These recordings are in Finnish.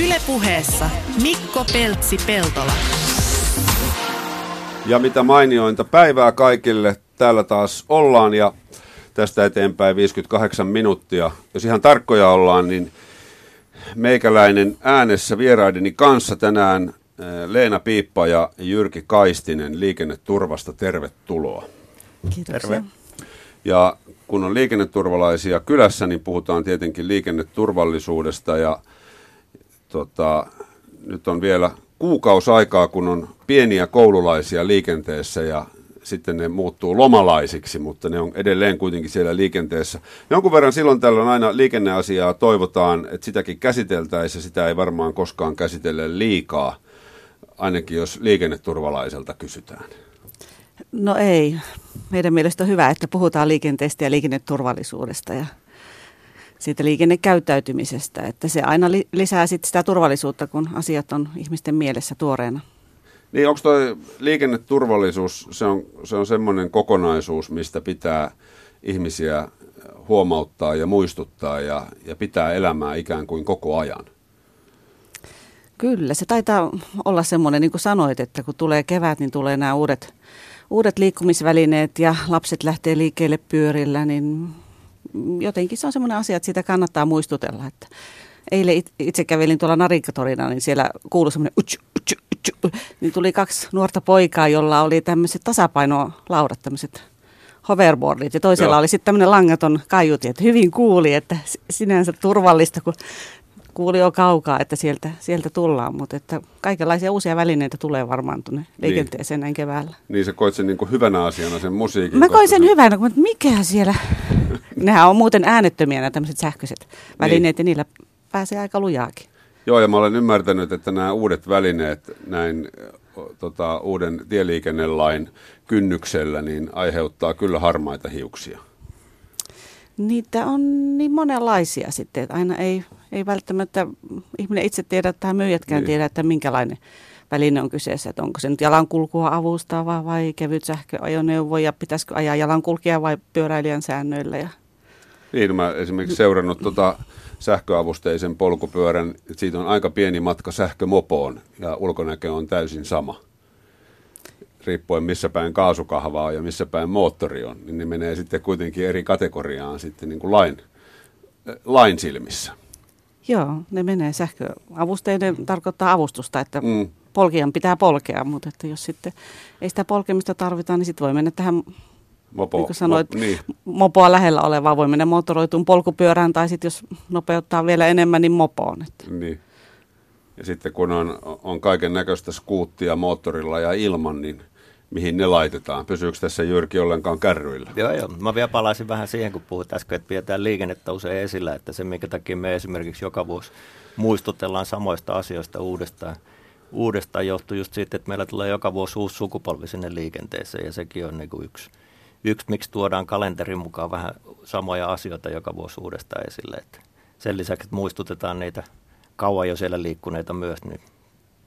Ylepuheessa Mikko Peltsi-Peltola. Ja mitä mainiointa päivää kaikille. Täällä taas ollaan ja tästä eteenpäin 58 minuuttia. Jos ihan tarkkoja ollaan, niin meikäläinen äänessä vieraideni kanssa tänään eh, Leena Piippa ja Jyrki Kaistinen liikenneturvasta. Tervetuloa. Kiitoksia. Terve. Ja kun on liikenneturvalaisia kylässä, niin puhutaan tietenkin liikenneturvallisuudesta ja tota, nyt on vielä kuukausaikaa, kun on pieniä koululaisia liikenteessä ja sitten ne muuttuu lomalaisiksi, mutta ne on edelleen kuitenkin siellä liikenteessä. Jonkun verran silloin tällöin aina liikenneasiaa toivotaan, että sitäkin käsiteltäisiin, sitä ei varmaan koskaan käsitellä liikaa, ainakin jos liikenneturvalaiselta kysytään. No ei. Meidän mielestä on hyvä, että puhutaan liikenteestä ja liikenneturvallisuudesta ja siitä liikennekäyttäytymisestä, että se aina lisää sit sitä turvallisuutta, kun asiat on ihmisten mielessä tuoreena. Niin, onko tuo liikenneturvallisuus, se on, se on semmoinen kokonaisuus, mistä pitää ihmisiä huomauttaa ja muistuttaa ja, ja pitää elämää ikään kuin koko ajan? Kyllä, se taitaa olla semmoinen, niin kuin sanoit, että kun tulee kevät, niin tulee nämä uudet, uudet liikkumisvälineet ja lapset lähtee liikkeelle pyörillä, niin jotenkin se on semmoinen asia, että sitä kannattaa muistutella. Että eilen itse kävelin tuolla Narikatorina, niin siellä kuului semmoinen utsu, utsu, utsu, niin tuli kaksi nuorta poikaa, jolla oli tämmöiset tasapainolaudat, tämmöiset hoverboardit ja toisella Joo. oli sitten tämmöinen langaton kaiuti, että hyvin kuuli, että sinänsä turvallista, kun kuuli jo kaukaa, että sieltä, sieltä tullaan, mutta että kaikenlaisia uusia välineitä tulee varmaan tuonne niin. liikenteeseen näin keväällä. Niin sä koit sen niin kuin hyvänä asiana sen musiikin. Mä koin sen se... hyvänä, mutta mikä siellä, nehän on muuten äänettömiä nämä tämmöiset sähköiset välineet niin. ja niillä pääsee aika lujaakin. Joo, ja mä olen ymmärtänyt, että nämä uudet välineet näin tota, uuden tieliikennelain kynnyksellä niin aiheuttaa kyllä harmaita hiuksia. Niitä on niin monenlaisia sitten, että aina ei, ei välttämättä ihminen itse tiedä tai myyjätkään niin. tiedä, että minkälainen väline on kyseessä, että onko se nyt jalankulkua avustava vai kevyt sähköajoneuvo ja pitäisikö ajaa jalankulkija vai pyöräilijän säännöillä. Ja... Niin, mä esimerkiksi seurannut tuota sähköavusteisen polkupyörän, että siitä on aika pieni matka sähkömopoon ja ulkonäkö on täysin sama. Riippuen missä päin kaasukahvaa ja missä päin moottori on, niin ne menee sitten kuitenkin eri kategoriaan sitten niin kuin lain, lain silmissä. Joo, ne menee sähköavusteinen tarkoittaa avustusta, että mm. polkijan pitää polkea, mutta että jos sitten ei sitä polkemista tarvita, niin sitten voi mennä tähän Mopo, niin kuin sanoit, mo, niin. mopoa lähellä olevaa voi mennä moottoroituun polkupyörään tai sitten jos nopeuttaa vielä enemmän, niin mopoon. Että. Niin. Ja sitten kun on, on kaiken näköistä skuuttia moottorilla ja ilman, niin mihin ne laitetaan? Pysyykö tässä Jyrki ollenkaan kärryillä? Joo, joo. Mä vielä palaisin vähän siihen, kun puhut äsken, että pidetään liikennettä usein esillä, että se minkä takia me esimerkiksi joka vuosi muistutellaan samoista asioista uudestaan, uudestaan johtuu just siitä, että meillä tulee joka vuosi uusi sukupolvi sinne liikenteeseen ja sekin on niin kuin yksi – yksi, miksi tuodaan kalenterin mukaan vähän samoja asioita joka vuosi uudestaan esille. Että sen lisäksi, että muistutetaan niitä kauan jo siellä liikkuneita myös, niin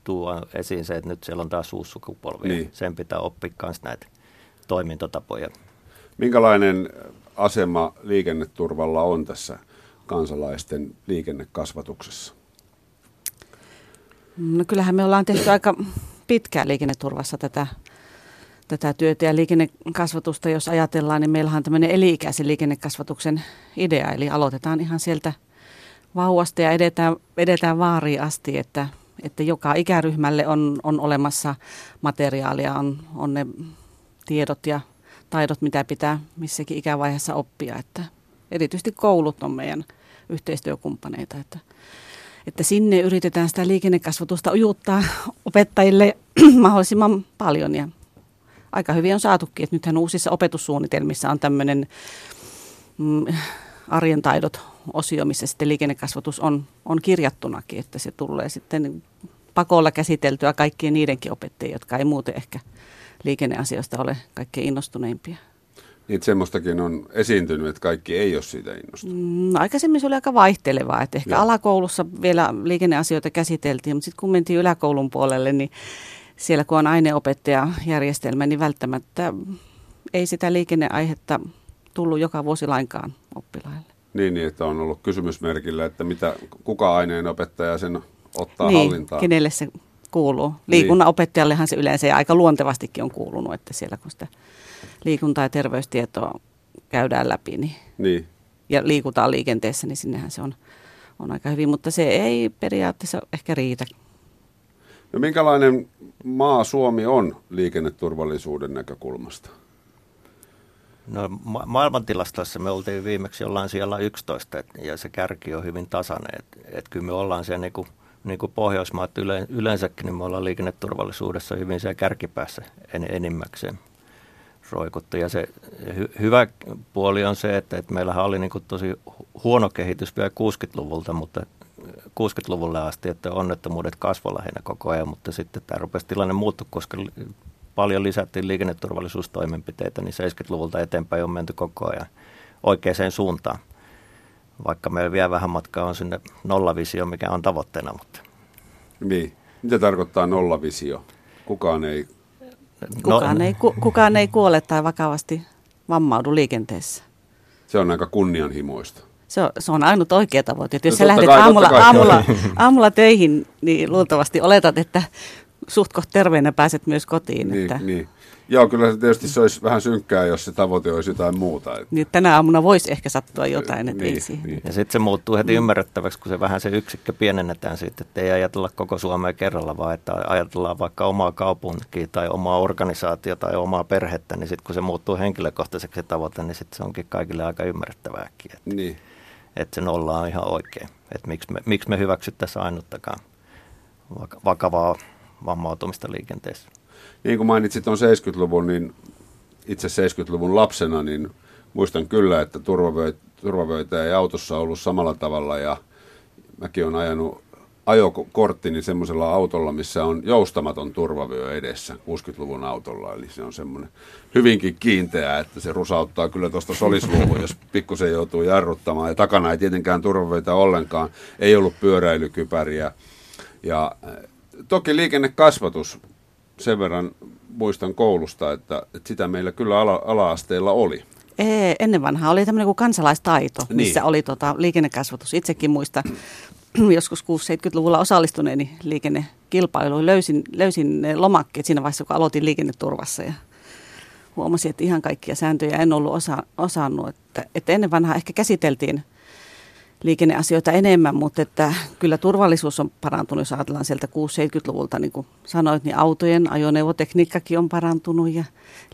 tuo esiin se, että nyt siellä on taas uusi sukupolvi. Niin. Sen pitää oppia myös näitä toimintatapoja. Minkälainen asema liikenneturvalla on tässä kansalaisten liikennekasvatuksessa? No kyllähän me ollaan tehty aika pitkään liikenneturvassa tätä tätä työtä ja liikennekasvatusta, jos ajatellaan, niin meillähän on tämmöinen eli-ikäisen liikennekasvatuksen idea. Eli aloitetaan ihan sieltä vauvasta ja edetään, edetään vaariin asti, että, että joka ikäryhmälle on, on olemassa materiaalia, on, on ne tiedot ja taidot, mitä pitää missäkin ikävaiheessa oppia. Että erityisesti koulut on meidän yhteistyökumppaneita, että, että sinne yritetään sitä liikennekasvatusta ujuttaa opettajille mahdollisimman paljon ja aika hyvin on saatukin. Että nythän uusissa opetussuunnitelmissa on tämmöinen mm, arjen taidot osio, missä sitten liikennekasvatus on, on kirjattunakin, että se tulee sitten pakolla käsiteltyä kaikkien niidenkin opettajien, jotka ei muuten ehkä liikenneasioista ole kaikkein innostuneimpia. Niin, semmoistakin on esiintynyt, että kaikki ei ole siitä innostunut. Mm, no, aikaisemmin se oli aika vaihtelevaa, että ehkä Joo. alakoulussa vielä liikenneasioita käsiteltiin, mutta sitten kun mentiin yläkoulun puolelle, niin siellä kun on aineopettajajärjestelmä, niin välttämättä ei sitä liikenneaihetta tullut joka vuosi lainkaan oppilaille. Niin, niin, että on ollut kysymysmerkillä, että mitä, kuka aineenopettaja sen ottaa niin, hallintaan. kenelle se kuuluu. Liikunnan opettajallehan se yleensä ja aika luontevastikin on kuulunut, että siellä kun sitä liikunta- ja terveystietoa käydään läpi niin, Niin. ja liikutaan liikenteessä, niin sinnehän se on, on aika hyvin, mutta se ei periaatteessa ehkä riitä. No minkälainen maa Suomi on liikenneturvallisuuden näkökulmasta? No ma- maailmantilastossa me oltiin viimeksi ollaan siellä 11 et, ja se kärki on hyvin tasainen. Että et kyllä me ollaan siellä niinku, niinku Pohjoismaat yle, yleensäkin, niin me ollaan liikenneturvallisuudessa hyvin siellä kärkipäässä en, enimmäkseen roikuttu. Ja se hy, hyvä puoli on se, että, että meillähän oli niinku tosi huono kehitys vielä 60-luvulta, mutta 60-luvulle asti, että onnettomuudet kasvoivat lähinnä koko ajan, mutta sitten tämä rupesi tilanne muuttua, koska paljon lisättiin liikenneturvallisuustoimenpiteitä, niin 70-luvulta eteenpäin on menty koko ajan oikeaan suuntaan. Vaikka meillä vielä vähän matkaa on sinne nollavisio, mikä on tavoitteena. Mutta. Niin. Mitä tarkoittaa nollavisio? Kukaan ei... Kukaan, no, ei, ku, kukaan ei kuole tai vakavasti vammaudu liikenteessä. Se on aika kunnianhimoista. Se on, se on ainut oikea tavoite. Että jos No sä lähdet kai, aamulla, kai. aamulla, aamulla töihin, niin luultavasti oletat, että suht koht terveenä pääset myös kotiin. Niin, että, niin. Joo, kyllä se tietysti se olisi vähän synkkää, jos se tavoite olisi jotain muuta. Et, niin tänä aamuna voisi ehkä sattua jotain, että ei niin, siihen. niin. Ja sitten se muuttuu heti ymmärrettäväksi, kun se vähän se yksikkö pienennetään siitä, että ei ajatella koko Suomea kerralla, vaan että ajatellaan vaikka omaa kaupunkia tai omaa organisaatiota tai omaa perhettä, niin sitten kun se muuttuu henkilökohtaiseksi se tavoite, niin sitten se onkin kaikille aika ymmärrettävääkin. Että, Niin. Että se nolla on ihan oikein. Että miksi me, miksi me hyväksyttäisiin ainuttakaan vak- vakavaa vammautumista liikenteessä. niin kuin mainitsit on 70-luvun, niin itse 70-luvun lapsena, niin muistan kyllä, että turvavöitä, turvavöitä ei autossa ollut samalla tavalla ja mäkin olen ajanut ajokorttini semmoisella autolla, missä on joustamaton turvavyö edessä, 60-luvun autolla, eli se on semmoinen hyvinkin kiinteä, että se rusauttaa kyllä tuosta solisluuhun, jos pikkusen joutuu jarruttamaan, ja takana ei tietenkään turvavöitä ollenkaan, ei ollut pyöräilykypäriä, ja eh, toki liikennekasvatus, sen verran muistan koulusta, että, että sitä meillä kyllä ala, ala-asteella oli. Ei, ennen vanhaa oli tämmöinen kuin kansalaistaito, Niin. missä oli tota liikennekasvatus. Itsekin muista joskus 6-70-luvulla osallistuneeni liikennekilpailuun. Löysin, löysin ne lomakkeet siinä vaiheessa, kun aloitin liikenneturvassa ja huomasin, että ihan kaikkia sääntöjä en ollut osa, osannut. Että, että ennen vanhaa ehkä käsiteltiin liikenneasioita enemmän, mutta että kyllä turvallisuus on parantunut, jos ajatellaan sieltä 6-70-luvulta, niin kuin sanoit, niin autojen ajoneuvotekniikkakin on parantunut ja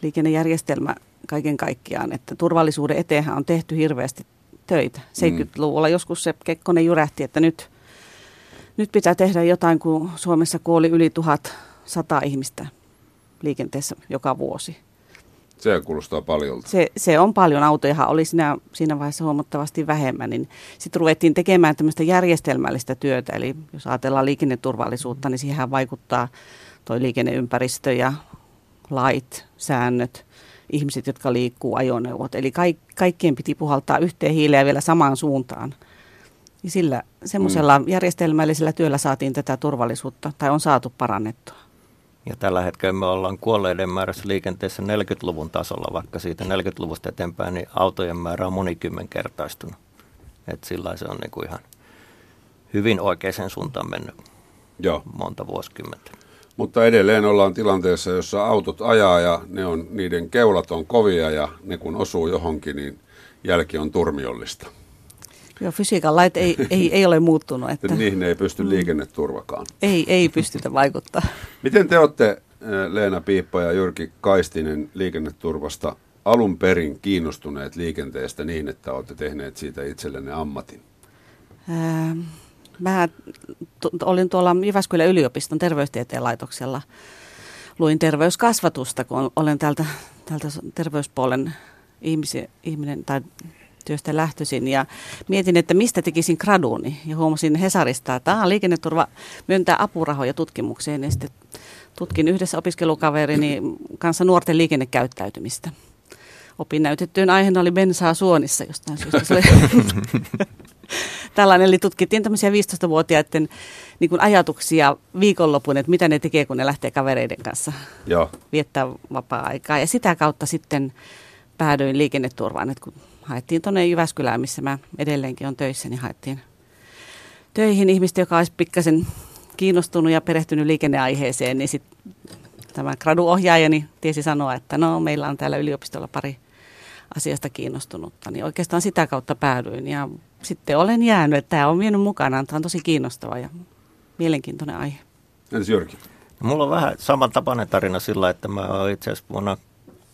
liikennejärjestelmä kaiken kaikkiaan, että turvallisuuden eteenhän on tehty hirveästi töitä. 70-luvulla joskus se Kekkonen jyrähti, että nyt, nyt pitää tehdä jotain, kun Suomessa kuoli yli 1100 ihmistä liikenteessä joka vuosi. Se kuulostaa paljolta. Se, se on paljon, autojahan oli siinä, siinä vaiheessa huomattavasti vähemmän, niin sitten ruvettiin tekemään tämmöistä järjestelmällistä työtä, eli jos ajatellaan liikenneturvallisuutta, niin siihen vaikuttaa toi liikenneympäristö ja lait, säännöt, ihmiset, jotka liikkuu, ajoneuvot, eli kaik, kaikkien piti puhaltaa yhteen hiileen vielä samaan suuntaan. Ja sillä semmoisella mm. järjestelmällisellä työllä saatiin tätä turvallisuutta, tai on saatu parannettua. Ja tällä hetkellä me ollaan kuolleiden määrässä liikenteessä 40-luvun tasolla, vaikka siitä 40-luvusta eteenpäin niin autojen määrä on monikymmenkertaistunut. Et sillä se on niinku ihan hyvin oikeaan suuntaan mennyt Joo. monta vuosikymmentä. Mutta edelleen ollaan tilanteessa, jossa autot ajaa ja ne on, niiden keulat on kovia ja ne kun osuu johonkin, niin jälki on turmiollista. Joo, fysiikan lait ei, ei, ei ole muuttunut, että niihin ei pysty liikenneturvakaan. ei, ei pystytä vaikuttaa. Miten te olette, eh, Leena Piippa ja Jyrki Kaistinen, liikenneturvasta alun perin kiinnostuneet liikenteestä niin, että olette tehneet siitä itsellenne ammatin? Ää, Mä tu- olin tuolla Jyväskylän yliopiston terveystieteen laitoksella. Luin terveyskasvatusta, kun olen täältä, täältä terveyspuolen ihmisi, ihminen tai työstä lähtöisin ja mietin, että mistä tekisin graduuni. Ja huomasin Hesarista, että aha, liikenneturva myöntää apurahoja tutkimukseen. Ja sitten tutkin yhdessä opiskelukaverini kanssa nuorten liikennekäyttäytymistä. Opin näytettyyn aiheena oli bensaa suonissa jostain syystä. Se oli tällainen, eli tutkittiin tämmöisiä 15-vuotiaiden niin kuin ajatuksia viikonlopun, että mitä ne tekee, kun ne lähtee kavereiden kanssa Joo. viettää vapaa-aikaa. Ja sitä kautta sitten päädyin liikenneturvaan, että kun haettiin tuonne Jyväskylään, missä mä edelleenkin on töissä, niin haettiin töihin ihmistä, joka olisi pikkasen kiinnostunut ja perehtynyt liikenneaiheeseen, niin sitten tämä graduohjaajani tiesi sanoa, että no meillä on täällä yliopistolla pari asiasta kiinnostunutta, niin oikeastaan sitä kautta päädyin ja sitten olen jäänyt, että tämä on vienyt mukana, tämä on tosi kiinnostava ja mielenkiintoinen aihe. Entäs Jyrki? Mulla on vähän samantapainen tarina sillä, että mä itse asiassa vuonna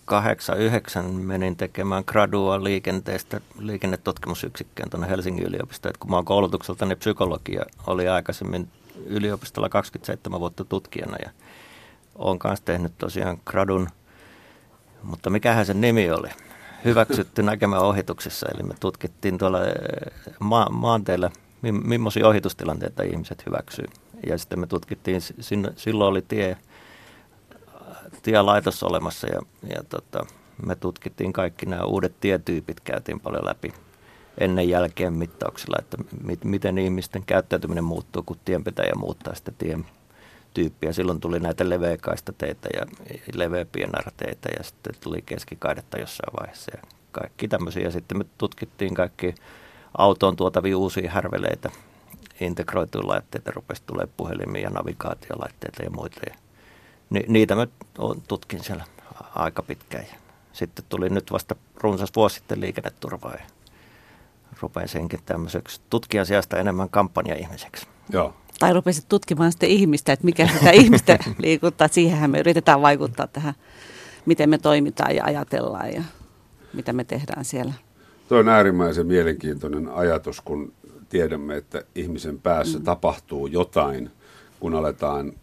89 menin tekemään gradua liikenteestä liikennetutkimusyksikköön tuonne Helsingin yliopistoon. Et kun mä oon koulutukseltani psykologia, oli aikaisemmin yliopistolla 27 vuotta tutkijana ja oon kanssa tehnyt tosiaan gradun, mutta mikähän sen nimi oli? Hyväksytty näkemään ohituksessa, eli me tutkittiin tuolla eh, ma- maanteilla, millaisia ohitustilanteita ihmiset hyväksyy. Ja sitten me tutkittiin, silloin oli tie, tielaitos olemassa ja, ja tota, me tutkittiin kaikki nämä uudet tietyypit, käytiin paljon läpi ennen jälkeen mittauksilla, että mit, miten ihmisten käyttäytyminen muuttuu, kun tienpitäjä muuttaa sitä tien tyyppiä. Silloin tuli näitä leveäkaista teitä ja leveä teitä ja sitten tuli keskikaidetta jossain vaiheessa ja kaikki tämmöisiä. Ja sitten me tutkittiin kaikki autoon tuotavia uusia härveleitä, integroituja laitteita, rupesi tulee puhelimia ja navigaatiolaitteita ja muita. Ja ni, niitä mä tutkin siellä aika pitkään. Ja sitten tuli nyt vasta runsas vuosi sitten liikenneturvaa ja rupesin senkin tämmöiseksi tutkijan sijasta enemmän kampanja-ihmiseksi. Joo. Tai rupesit tutkimaan sitten ihmistä, että mikä sitä ihmistä liikuttaa. Siihenhän me yritetään vaikuttaa tähän, miten me toimitaan ja ajatellaan ja mitä me tehdään siellä. Tuo on äärimmäisen mielenkiintoinen ajatus, kun tiedämme, että ihmisen päässä mm. tapahtuu jotain, kun aletaan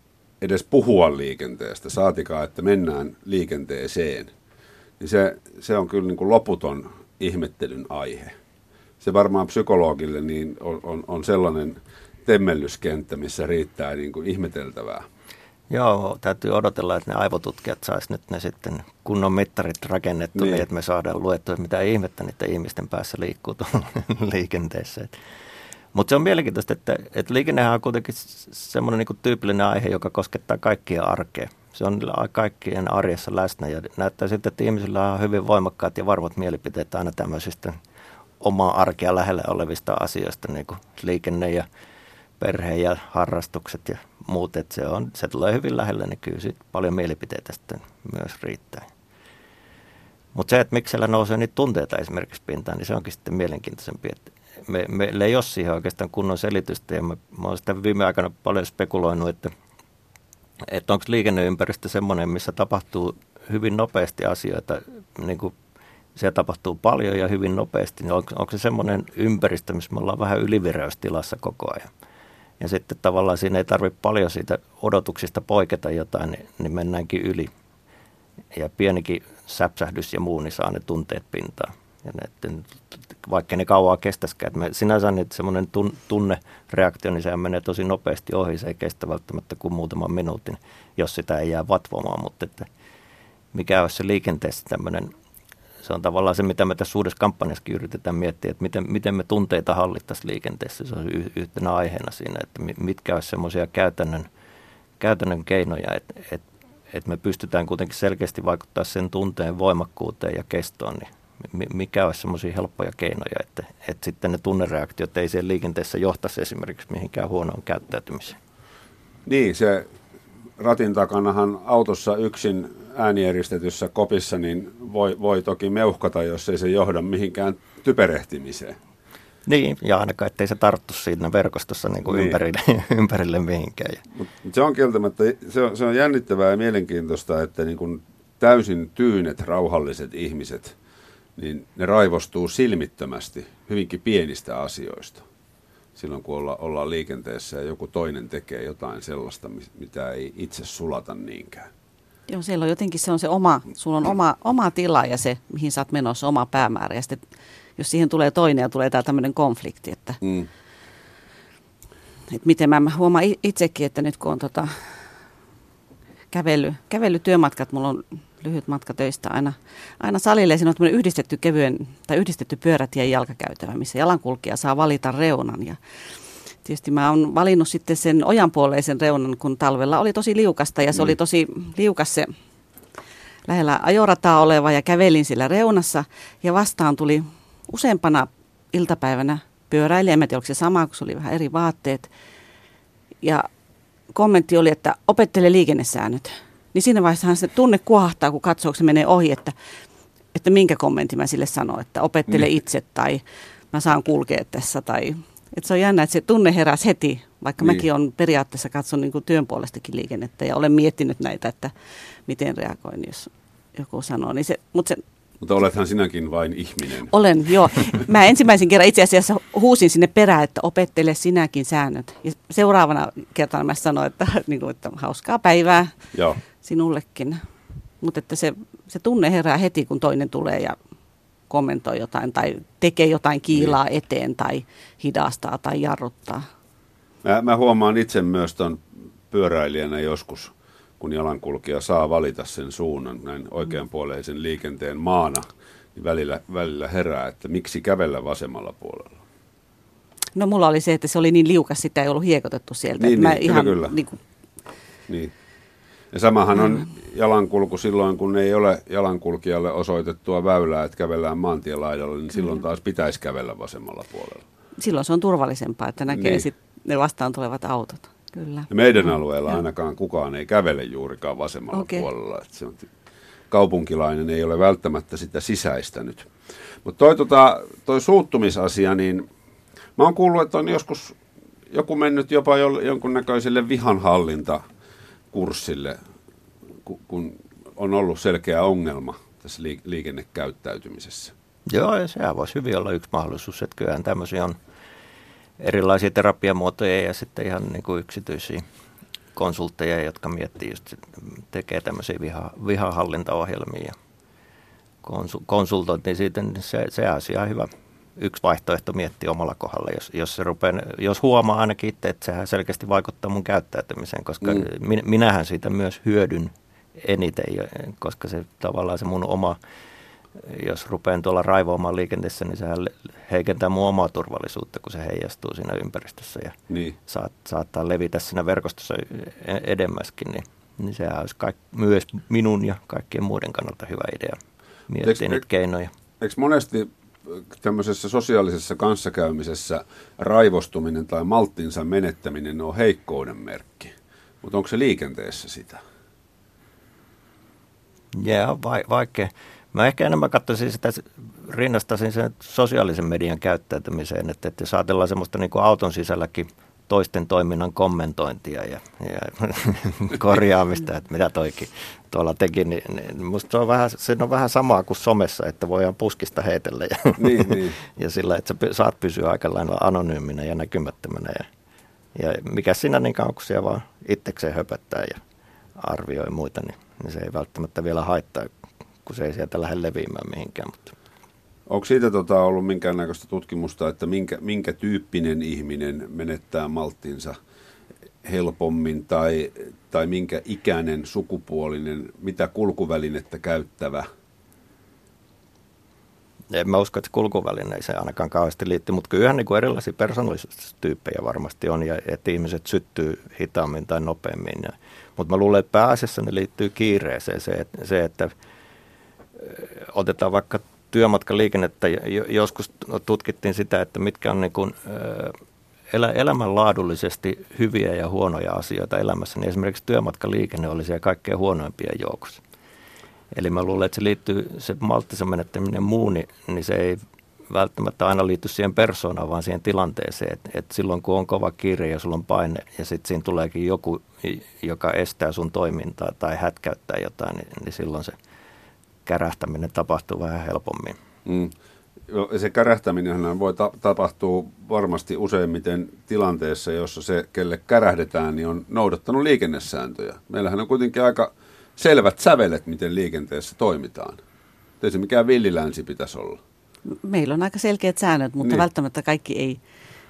edes puhua liikenteestä, saatikaan, että mennään liikenteeseen. Niin se, se on kyllä niin kuin loputon ihmettelyn aihe. Se varmaan psykologille niin on, on, on sellainen temmellyskenttä, missä riittää niin kuin ihmeteltävää. Joo, täytyy odotella, että ne aivotutkijat saisi nyt ne sitten kunnon mittarit rakennettu niin, niin että me saadaan luettua, mitä ihmettä niiden ihmisten päässä liikkuu liikenteessä. Mutta se on mielenkiintoista, että, että liikennehän on kuitenkin semmoinen niin tyypillinen aihe, joka koskettaa kaikkia arkea. Se on kaikkien arjessa läsnä ja näyttää sitten, että ihmisillä on hyvin voimakkaat ja varmat mielipiteet aina tämmöisistä omaa arkea lähellä olevista asioista, niin kuin liikenne ja perhe ja harrastukset ja muut. Että se, on, se tulee hyvin lähelle, niin kyllä sit paljon mielipiteitä sitten myös riittää. Mutta se, että miksi siellä nousee niitä tunteita esimerkiksi pintaan, niin se onkin sitten mielenkiintoisempi, että me, meillä ei ole siihen oikeastaan kunnon selitystä ja mä, mä olen sitä viime aikana paljon spekuloinut, että, että onko liikenneympäristö semmoinen, missä tapahtuu hyvin nopeasti asioita, niin kuin siellä tapahtuu paljon ja hyvin nopeasti, niin onko, onko se semmoinen ympäristö, missä me ollaan vähän ylivireystilassa koko ajan. Ja sitten tavallaan siinä ei tarvitse paljon siitä odotuksista poiketa jotain, niin, niin mennäänkin yli. Ja pienikin säpsähdys ja muu, niin saa ne tunteet pintaan. Ja ne, vaikka ne kauaa kestäskään. Me, sinänsä niin semmoinen tun, tunnereaktio, niin sehän menee tosi nopeasti ohi. Se ei kestä välttämättä kuin muutaman minuutin, jos sitä ei jää vatvomaan. Mutta että mikä olisi se liikenteessä tämmöinen, se on tavallaan se, mitä me tässä uudessa kampanjassakin yritetään miettiä, että miten, miten me tunteita hallittaisiin liikenteessä. Se on yhtenä aiheena siinä, että mitkä olisi semmoisia käytännön, käytännön keinoja, että, että, että me pystytään kuitenkin selkeästi vaikuttaa sen tunteen voimakkuuteen ja kestoon, niin mikä olisi semmoisia helppoja keinoja, että, että sitten ne tunnereaktiot ei siellä liikenteessä johtaisi esimerkiksi mihinkään huonoon käyttäytymiseen. Niin, se ratin takanahan autossa yksin äänieristetyssä kopissa niin voi, voi toki meuhkata, jos ei se johda mihinkään typerehtimiseen. Niin, ja ainakaan ettei se tarttu siinä verkostossa niin kuin niin. Ympärille, ympärille mihinkään. Mut se on kieltämättä, se on, se on jännittävää ja mielenkiintoista, että niin kuin täysin tyynet, rauhalliset ihmiset – niin ne raivostuu silmittömästi hyvinkin pienistä asioista. Silloin kun olla, ollaan liikenteessä ja joku toinen tekee jotain sellaista, mitä ei itse sulata niinkään. Joo, siellä on jotenkin se on se oma, sulla on oma, oma tila ja se, mihin sä oot menossa, oma päämäärä. Ja sitten, jos siihen tulee toinen ja tulee tää tämmöinen konflikti, että, mm. että miten mä, mä huomaan itsekin, että nyt kun on tota, kävely, kävelytyömatkat, mulla on lyhyt matka töistä aina, aina salille. Siinä on yhdistetty kevyen tai yhdistetty pyörätien jalkakäytävä, missä jalankulkija saa valita reunan. Ja tietysti mä oon valinnut sitten sen ojanpuoleisen reunan, kun talvella oli tosi liukasta ja se mm. oli tosi liukas se lähellä ajorataa oleva ja kävelin sillä reunassa ja vastaan tuli useampana iltapäivänä pyöräilijä. En tiedä, oliko se sama, kun se oli vähän eri vaatteet. Ja kommentti oli, että opettele liikennesäännöt. Niin siinä vaiheessahan se tunne kuohtaa, kun katsoo, kun se menee ohi, että, että minkä kommentin mä sille sanon, että opettele niin. itse tai mä saan kulkea tässä. Tai, että se on jännä, että se tunne heräsi heti, vaikka niin. mäkin olen periaatteessa katson niin kuin työn puolestakin liikennettä ja olen miettinyt näitä, että miten reagoin, jos joku sanoo. Niin se, mutta se mutta olethan sinäkin vain ihminen. Olen, joo. Mä ensimmäisen kerran itse asiassa huusin sinne perään, että opettele sinäkin säännöt. Ja seuraavana kertana mä sanoin, että, niin kuin, että hauskaa päivää joo. sinullekin. Mutta että se, se tunne herää heti, kun toinen tulee ja kommentoi jotain tai tekee jotain kiilaa niin. eteen tai hidastaa tai jarruttaa. Mä, mä huomaan itse myös tuon pyöräilijänä joskus – kun jalankulkija saa valita sen suunnan näin oikeanpuoleisen liikenteen maana, niin välillä, välillä herää, että miksi kävellä vasemmalla puolella. No mulla oli se, että se oli niin liukas, sitä ei ollut hiekotettu sieltä. Niin, niin ihan, kyllä, kyllä. Niin, kuin... niin. Ja samahan on mm. jalankulku silloin, kun ei ole jalankulkijalle osoitettua väylää, että kävellään maantielaidalla, niin silloin mm. taas pitäisi kävellä vasemmalla puolella. Silloin se on turvallisempaa, että näkee niin. sit ne vastaan tulevat autot. Kyllä. Ja meidän alueella ja. ainakaan kukaan ei kävele juurikaan vasemmalla okay. puolella. Että se on, kaupunkilainen ei ole välttämättä sitä sisäistänyt. Mutta toi, tota, toi suuttumisasia, niin mä oon kuullut, että on joskus joku mennyt jopa jonkunnäköiselle vihanhallintakurssille, kun on ollut selkeä ongelma tässä liikennekäyttäytymisessä. Joo, ja sehän voisi hyvin olla yksi mahdollisuus, että kyllähän tämmöisiä on erilaisia terapiamuotoja ja sitten ihan niin kuin yksityisiä konsultteja, jotka miettii just, tekee tämmöisiä viha, vihahallintaohjelmia ja konsul, konsultointia siitä, niin se, se on ihan hyvä yksi vaihtoehto miettiä omalla kohdalla, jos, jos, se rupeaa, jos huomaa ainakin itse, että sehän selkeästi vaikuttaa mun käyttäytymiseen, koska mm. minähän siitä myös hyödyn eniten, koska se tavallaan se mun oma jos rupean tuolla raivoamaan liikenteessä, niin sehän heikentää mun omaa turvallisuutta, kun se heijastuu siinä ympäristössä ja niin. saat, saattaa levitä siinä verkostossa e-, edemmäskin, niin, niin sehän olisi kaik, myös minun ja kaikkien muiden kannalta hyvä idea miettiä niitä keinoja. Eikö monesti tämmöisessä sosiaalisessa kanssakäymisessä raivostuminen tai malttinsa menettäminen on heikkouden merkki, mutta onko se liikenteessä sitä? Joo, va- vaikea. Mä ehkä enemmän katsoisin sitä, rinnastaisin sen sosiaalisen median käyttäytymiseen, että, että jos ajatellaan semmoista niin kuin auton sisälläkin toisten toiminnan kommentointia ja, ja korjaamista, että mitä toikin tuolla teki, niin, niin musta se on, vähän, se on vähän samaa kuin somessa, että voidaan puskista heitellä ja, niin, niin. ja sillä, että sä saat pysyä aika lailla anonyyminä ja näkymättömänä ja, ja mikä siinä niin kauan, kun siellä vaan itsekseen höpöttää ja arvioi muita, niin, niin se ei välttämättä vielä haittaa, kun se ei sieltä lähde leviämään mihinkään. Mutta. Onko siitä tota ollut minkäännäköistä tutkimusta, että minkä, minkä tyyppinen ihminen menettää malttinsa helpommin tai, tai minkä ikäinen, sukupuolinen, mitä kulkuvälinettä käyttävä? En mä usko, että kulkuvälineeseen ainakaan kauheasti liittyy, mutta kyllähän niin kuin erilaisia persoonallisuustyyppejä varmasti on, ja että ihmiset syttyy hitaammin tai nopeammin. Ja, mutta mä luulen, että pääasiassa ne liittyy kiireeseen, se, se että otetaan vaikka työmatkaliikennettä, joskus tutkittiin sitä, että mitkä on niin kuin, elämänlaadullisesti hyviä ja huonoja asioita elämässä, niin esimerkiksi työmatkaliikenne oli siellä kaikkein huonoimpien joukossa. Eli mä luulen, että se liittyy, se malttisen menettäminen muu, niin, niin se ei välttämättä aina liitty siihen persoonaan, vaan siihen tilanteeseen. Että et silloin kun on kova kiire ja sulla on paine ja sitten siinä tuleekin joku, joka estää sun toimintaa tai hätkäyttää jotain, niin, niin silloin se – kärähtäminen tapahtuu vähän helpommin. Mm. Se kärähtäminen voi ta- tapahtua varmasti useimmiten tilanteessa, jossa se, kelle kärähdetään, niin on noudattanut liikennesääntöjä. Meillähän on kuitenkin aika selvät sävelet, miten liikenteessä toimitaan. Ei se mikään villilänsi pitäisi olla. Meillä on aika selkeät säännöt, mutta niin. välttämättä kaikki ei,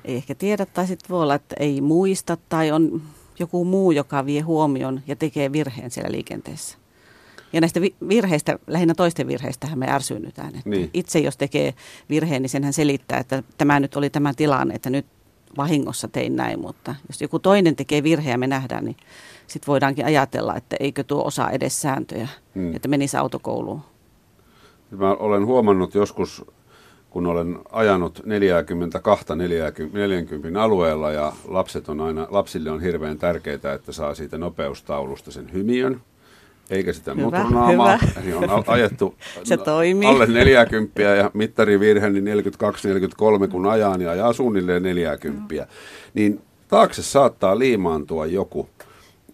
ei ehkä tiedä, tai sitten voi olla, että ei muista, tai on joku muu, joka vie huomion ja tekee virheen siellä liikenteessä. Ja näistä virheistä, lähinnä toisten virheistä me ärsyynnytään. Että niin. Itse jos tekee virheen, niin senhän selittää, että tämä nyt oli tämä tilanne, että nyt vahingossa tein näin. Mutta jos joku toinen tekee virheen ja me nähdään, niin sitten voidaankin ajatella, että eikö tuo osaa edes sääntöjä, hmm. että menisi autokouluun. Mä olen huomannut joskus, kun olen ajanut 42 40, 40 alueella ja lapset on aina, lapsille on hirveän tärkeää, että saa siitä nopeustaulusta sen hymiön, eikä sitä Hyvä, mutronaamaa. hyvä. Niin on ajettu Se toimii. alle 40 ja mittarivirhe niin 42-43 kun ajaa, niin ajaa suunnilleen 40. Niin taakse saattaa liimaantua joku,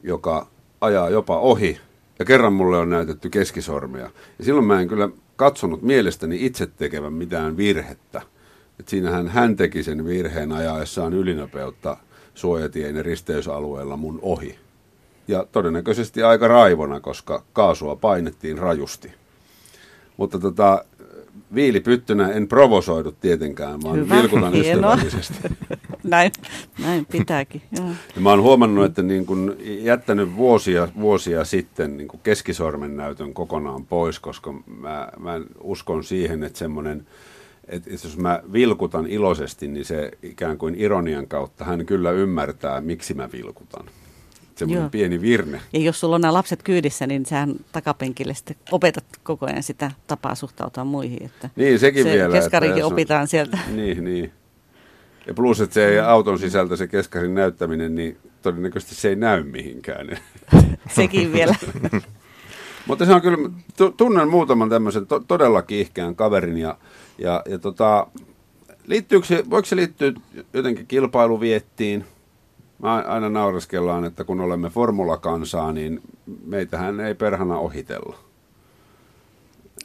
joka ajaa jopa ohi. Ja kerran mulle on näytetty keskisormea. Ja silloin mä en kyllä katsonut mielestäni itse tekevän mitään virhettä. Et siinähän hän teki sen virheen ajaessaan ylinopeutta suojatien ja risteysalueella mun ohi. Ja todennäköisesti aika raivona, koska kaasua painettiin rajusti. Mutta tota, viilipyttynä en provosoidu tietenkään, vaan Hyvä, vilkutan hienoa. ystävällisesti. näin, näin pitääkin. Joo. Ja mä oon huomannut, että niin kun jättänyt vuosia, vuosia sitten niin kun keskisormen näytön kokonaan pois, koska mä, mä uskon siihen, että semmoinen, että jos mä vilkutan iloisesti, niin se ikään kuin ironian kautta hän kyllä ymmärtää, miksi mä vilkutan. Semmoinen Joo. pieni virne. Ja jos sulla on nämä lapset kyydissä, niin sähän takapenkille sitten opetat koko ajan sitä tapaa suhtautua muihin. Että Niin, sekin se vielä. Keskarikin on- opitaan sieltä. Niin, niin. Ja plus, että se auton sisältä se keskarin näyttäminen, niin todennäköisesti se ei näy mihinkään. Sekin vielä. Mutta se on kyllä, tu- tunnen muutaman tämmöisen to- todella kiihkeän kaverin ja, ja, ja tota, liittyykö se, voiko se liittyä jotenkin kilpailuviettiin? Mä aina naureskellaan, että kun olemme formulakansaa, niin meitähän ei perhana ohitella.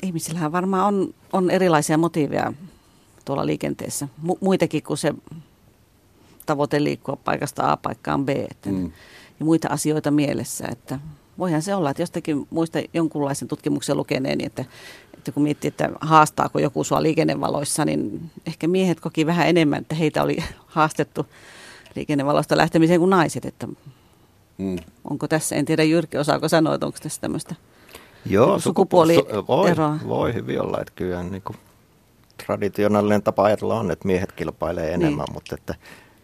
Ihmisillähän varmaan on, on erilaisia motiiveja tuolla liikenteessä. Mu- muitakin kuin se tavoite liikkua paikasta A paikkaan B. Että, Mm. mm. Ja muita asioita mielessä. Että voihan se olla, että jostakin muista jonkunlaisen tutkimuksen lukeneeni, että, että kun miettii, että haastaako joku sua liikennevaloissa, niin ehkä miehet koki vähän enemmän, että heitä oli haastettu liikennevaloista lähtemiseen kuin naiset. Että Mm. onko tässä, en tiedä Jyrki osaako sanoa, että onko tässä tämmöistä Joo, Sukupuoli- sukupu- voi, eroa. voi hyvin olla, että kyllä niin kuin traditionaalinen tapa ajatella on, että miehet kilpailee enemmän, Niin. mutta että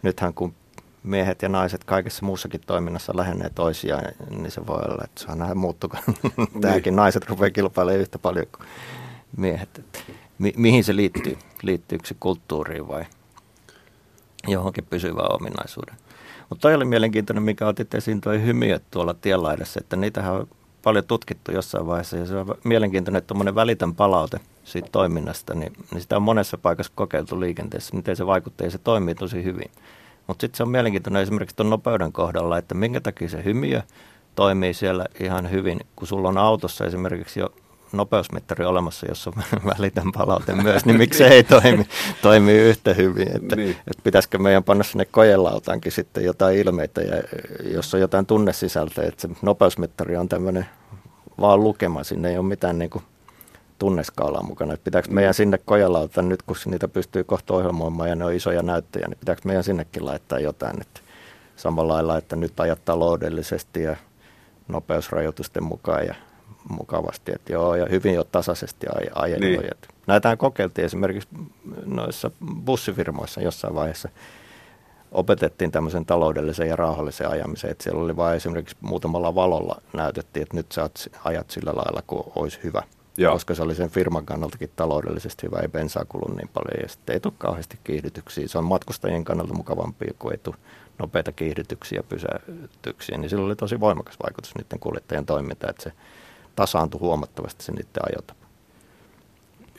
nythän kun miehet ja naiset kaikessa muussakin toiminnassa lähenee toisiaan, niin se voi olla, että saa nähdä muuttuko. Tämäkin naiset rupeaa kilpailemaan yhtä paljon kuin miehet. Mi- mihin se liittyy? Liittyykö se kulttuuriin vai johonkin pysyvään ominaisuuden? Mutta toi oli mielenkiintoinen, mikä otit esiin, tuo hymiöt tuolla tienlaidassa, että niitähän on paljon tutkittu jossain vaiheessa ja se on mielenkiintoinen, että tuommoinen välitön palaute siitä toiminnasta, niin, niin sitä on monessa paikassa kokeiltu liikenteessä, miten se vaikuttaa ja se toimii tosi hyvin. Mutta sitten se on mielenkiintoinen esimerkiksi tuon nopeuden kohdalla, että minkä takia se hymiö toimii siellä ihan hyvin, kun sulla on autossa esimerkiksi jo nopeusmittari olemassa, jossa on välitön palaute myös, niin miksi se ei toimi, toimi yhtä hyvin. Että, Niin. niin. että pitäisikö meidän panna sinne kojelautankin sitten jotain ilmeitä, ja jos on jotain tunnesisältöä, että se nopeusmittari on tämmöinen vaan lukema, sinne ei ole mitään niin kuin tunneskaalaa mukana. Että pitääkö meidän sinne kojelautan nyt, kun niitä pystyy kohta ohjelmoimaan ja ne on isoja näyttöjä, niin pitääkö meidän sinnekin laittaa jotain, että samalla lailla, että nyt ajat taloudellisesti ja nopeusrajoitusten mukaan ja mukavasti, että joo, ja hyvin jo tasaisesti aj- ajellut. Niin. Näitähän kokeiltiin esimerkiksi noissa bussifirmoissa jossain vaiheessa. Opetettiin tämmöisen taloudellisen ja rauhallisen ajamisen, että siellä oli vain esimerkiksi muutamalla valolla näytettiin, että nyt sä ajat sillä lailla, kuin olisi hyvä. Joo. Koska se oli sen firman kannaltakin taloudellisesti hyvä, ei bensaa kulu niin paljon ja sitten ei tule kauheasti kiihdytyksiä. Se on matkustajien kannalta mukavampi, kun ei tule nopeita kiihdytyksiä ja pysähtyksiä, niin sillä oli tosi voimakas vaikutus niiden kuljettajien toimintaan, että se tasaantui huomattavasti se niiden ajotapa.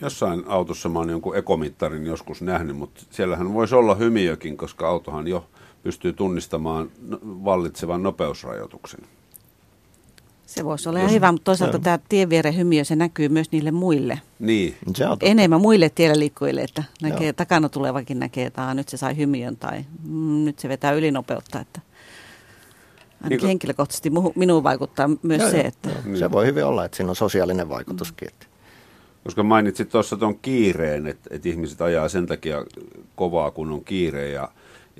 Jossain autossa mä oon jonkun ekomittarin joskus nähnyt, mutta siellähän voisi olla hymiökin, koska autohan jo pystyy tunnistamaan no- vallitsevan nopeusrajoituksen. Se voisi olla ihan hyvä, mutta toisaalta Joo. tämä tienvieren hymiö, se näkyy myös niille muille. Niin, Se on totta. Enemmän muille tiellä liikkujille, että näkee, Joo. takana tulevakin näkee, että "Aa, nyt se sai hymiön tai mm, nyt se vetää ylinopeutta. Että ainakin Niin kuin- henkilökohtaisesti minuun vaikuttaa myös Joo, se, että joo. Niin. Se voi hyvin olla, että siinä on sosiaalinen vaikutuskin. Että koska mainitsit tuossa tuon kiireen, että, että ihmiset ajaa sen takia kovaa, kun on kiire ja,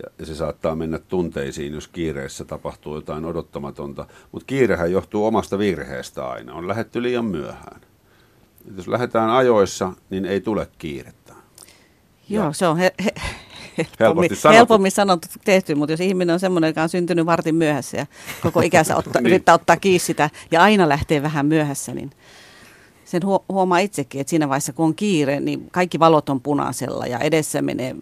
ja, ja se saattaa mennä tunteisiin, jos kiireessä tapahtuu jotain odottamatonta. Mutta kiirehän johtuu omasta virheestä aina, on lähetty liian myöhään. Et jos lähdetään ajoissa, niin ei tule kiirettä. joo, se on he, he, helpommin, sanottu. helpommin sanottu tehty, mutta jos ihminen on semmoinen, joka on syntynyt vartin myöhässä ja koko ikänsä ottaa, Niin. yrittää ottaa kiinni sitä ja aina lähtee vähän myöhässä, niin sen huomaa itsekin, että siinä vaiheessa kun on kiire, niin kaikki valot on punaisella ja edessä menee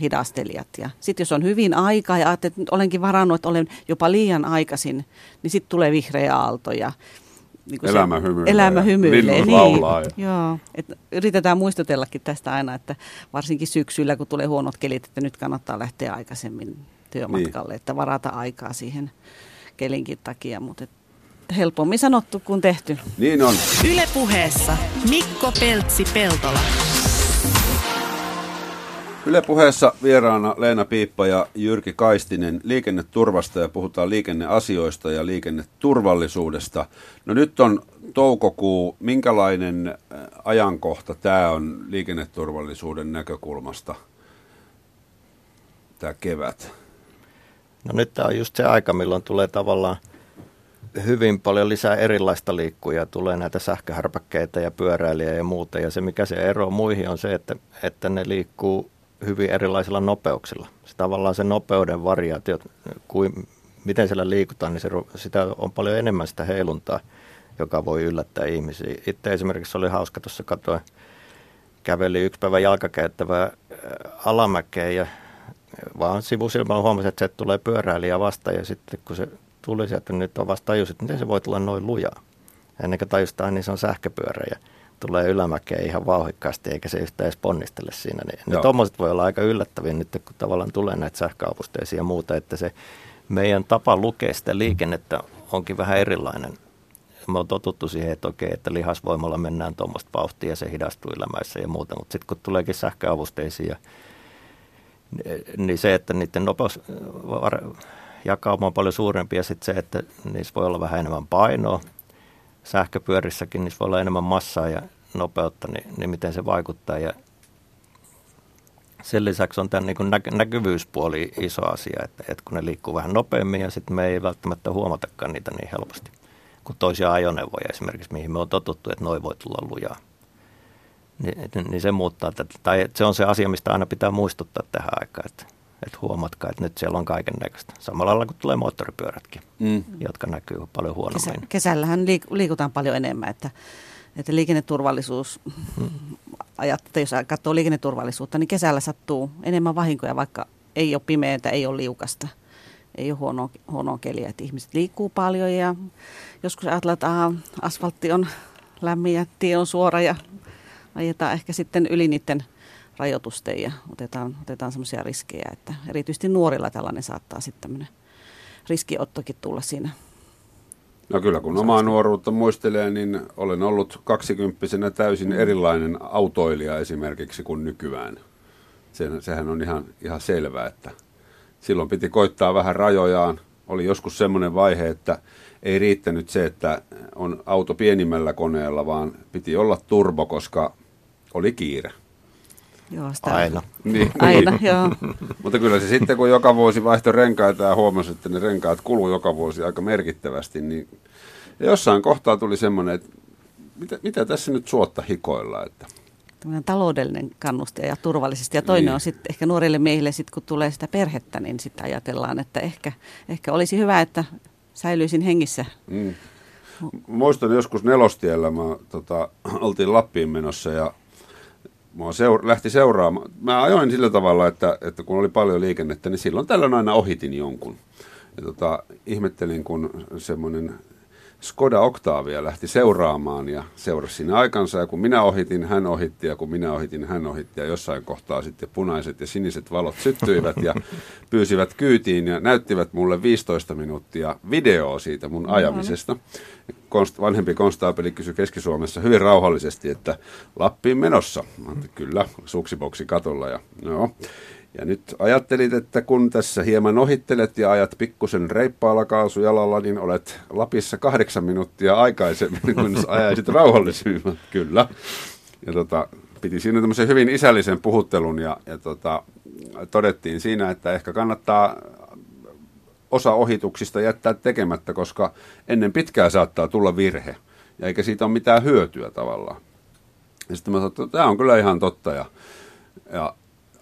hidastelijat. Ja sitten jos on hyvin aika ja että olenkin varannut, että olen jopa liian aikaisin, niin sitten tulee vihreä aalto ja niin kuin elämä hymyilee. Elämä hymyilee, niin. laulaa. Ja. Joo, et yritetään muistutellakin tästä aina, että varsinkin syksyllä, kun tulee huonot kelit, että nyt kannattaa lähteä aikaisemmin työmatkalle, niin. että varata aikaa siihen kelinkin takia, mutta helpommin sanottu kuin tehty. Niin on. Ylepuheessa Mikko Peltsi-Peltola. Yle puheessa vieraana Leena Piippa ja Jyrki Kaistinen liikenneturvasta ja puhutaan liikenneasioista ja liikenneturvallisuudesta. No nyt on toukokuu. Minkälainen äh, ajankohta tämä on liikenneturvallisuuden näkökulmasta, tämä kevät? No nyt tämä on just se aika, milloin tulee tavallaan hyvin paljon lisää erilaista liikkuja. Tulee näitä sähköhärpäkkeitä ja pyöräilijä ja muuta. Ja se, mikä se ero muihin on se, että, että ne liikkuu hyvin erilaisilla nopeuksilla. Se tavallaan se nopeuden variaatio, kuin miten siellä liikutaan, niin se, sitä on paljon enemmän sitä heiluntaa, joka voi yllättää ihmisiä. Itse esimerkiksi oli hauska, tuossa katsoin, käveli yksi päivä jalkakäyttävää äh, alamäkeen ja vaan sivusilmällä huomasin, että se tulee pyöräilijä vasta ja sitten kun se tuli sieltä, niin nyt on vasta tajus, että miten se voi tulla noin lujaa. Ennen kuin tajustaan, niin se on sähköpyörä ja tulee ylämäkeen ihan vauhikkaasti eikä se yhtään edes ponnistele siinä. Niin, niin tuommoiset voi olla aika yllättäviä nyt, kun tavallaan tulee näitä sähköavusteisia ja muuta, että se meidän tapa lukea sitä liikennettä onkin vähän erilainen. Me on totuttu siihen, että okei, että lihasvoimalla mennään tuommoista vauhtia ja se hidastuu ylämäissä ja muuta, mutta sitten kun tuleekin sähköavusteisia, niin se, että niiden nopeus jakauma on paljon suurempi ja sitten se, että niissä voi olla vähän enemmän painoa, sähköpyörissäkin niissä voi olla enemmän massaa ja nopeutta, niin, niin miten se vaikuttaa. Ja sen lisäksi on tämän niin näky- näkyvyyspuoli iso asia, että, että kun ne liikkuu vähän nopeammin ja sitten me ei välttämättä huomatakaan niitä niin helposti kuin toisia ajoneuvoja esimerkiksi, mihin me on totuttu, että noin voi tulla lujaa. Niin, niin se muuttaa tätä. Tai se on se asia, mistä aina pitää muistuttaa tähän aikaan, että että huomatkaa, että nyt siellä on kaiken näköistä. Samalla lailla kuin tulee moottoripyörätkin, mm. jotka näkyy paljon huonommin. Kesä, kesällähän liik- liikutaan paljon enemmän, että, että liikenneturvallisuus, mm. ajattelee, jos katsoo liikenneturvallisuutta, niin kesällä sattuu enemmän vahinkoja, vaikka ei ole pimeää, ei ole liukasta, ei ole huonoa, huonoa keliä. Että ihmiset liikkuu paljon ja joskus ajatellaan, että aha, asfaltti on lämmin ja tie on suora ja ajetaan ehkä sitten yli niiden – rajoitusten ja otetaan, otetaan semmoisia riskejä, että erityisesti nuorilla tällainen saattaa sitten tämmöinen riskiottokin tulla siinä. No kyllä, kun omaa nuoruutta muistelee, niin olen ollut kaksikymppisenä täysin erilainen autoilija esimerkiksi kuin nykyään. sehän on ihan, ihan selvää, että silloin piti koittaa vähän rajojaan. Oli joskus semmoinen vaihe, että ei riittänyt se, että on auto pienimmällä koneella, vaan piti olla turbo, koska oli kiire. Joo, sitä Aina. Niin, Aina, niin. joo. Mutta kyllä se sitten, kun joka vuosi vaihtoi renkaita ja huomasi, että ne renkaat kuluu joka vuosi aika merkittävästi, niin ja jossain kohtaa tuli semmoinen, että mitä, mitä tässä nyt suotta hikoilla, että Tällainen taloudellinen kannuste ja turvallisesti. Ja toinen niin. on sitten ehkä nuorille miehille, sit, kun tulee sitä perhettä, niin sitten ajatellaan, että ehkä, ehkä olisi hyvä, että säilyisin hengissä. Mm. Muistan joskus nelostiellä, mä, tota, oltiin Lappiin menossa ja mua seur- lähti seuraamaan. Mä ajoin sillä tavalla, että, että kun oli paljon liikennettä, niin silloin tällöin aina ohitin jonkun. Ja tota, ihmettelin, kun semmoinen Skoda Octavia lähti seuraamaan ja seurasi siinä aikansa. Ja kun minä ohitin, hän ohitti ja kun minä ohitin, hän ohitti. Ja jossain kohtaa sitten punaiset ja siniset valot syttyivät ja pyysivät kyytiin ja näyttivät mulle 15 minuuttia videoa siitä mun ajamisesta. Konst, vanhempi konstaapeli kysyi Keski-Suomessa hyvin rauhallisesti, että Lappiin menossa. Mä kyllä, suksiboksi katolla ja no. Ja nyt ajattelit, että kun tässä hieman ohittelet ja ajat pikkusen reippaalla kaasujalalla, niin olet Lapissa kahdeksan minuuttia aikaisemmin, kun ajaisit rauhallisemmin. Kyllä. Ja tota, piti siinä tämmöisen hyvin isällisen puhuttelun ja, ja tota, todettiin siinä, että ehkä kannattaa osa ohituksista jättää tekemättä, koska ennen pitkää saattaa tulla virhe. Ja eikä siitä ole mitään hyötyä tavallaan. Ja sitten mä sanoin, että tämä on kyllä ihan totta. Ja, ja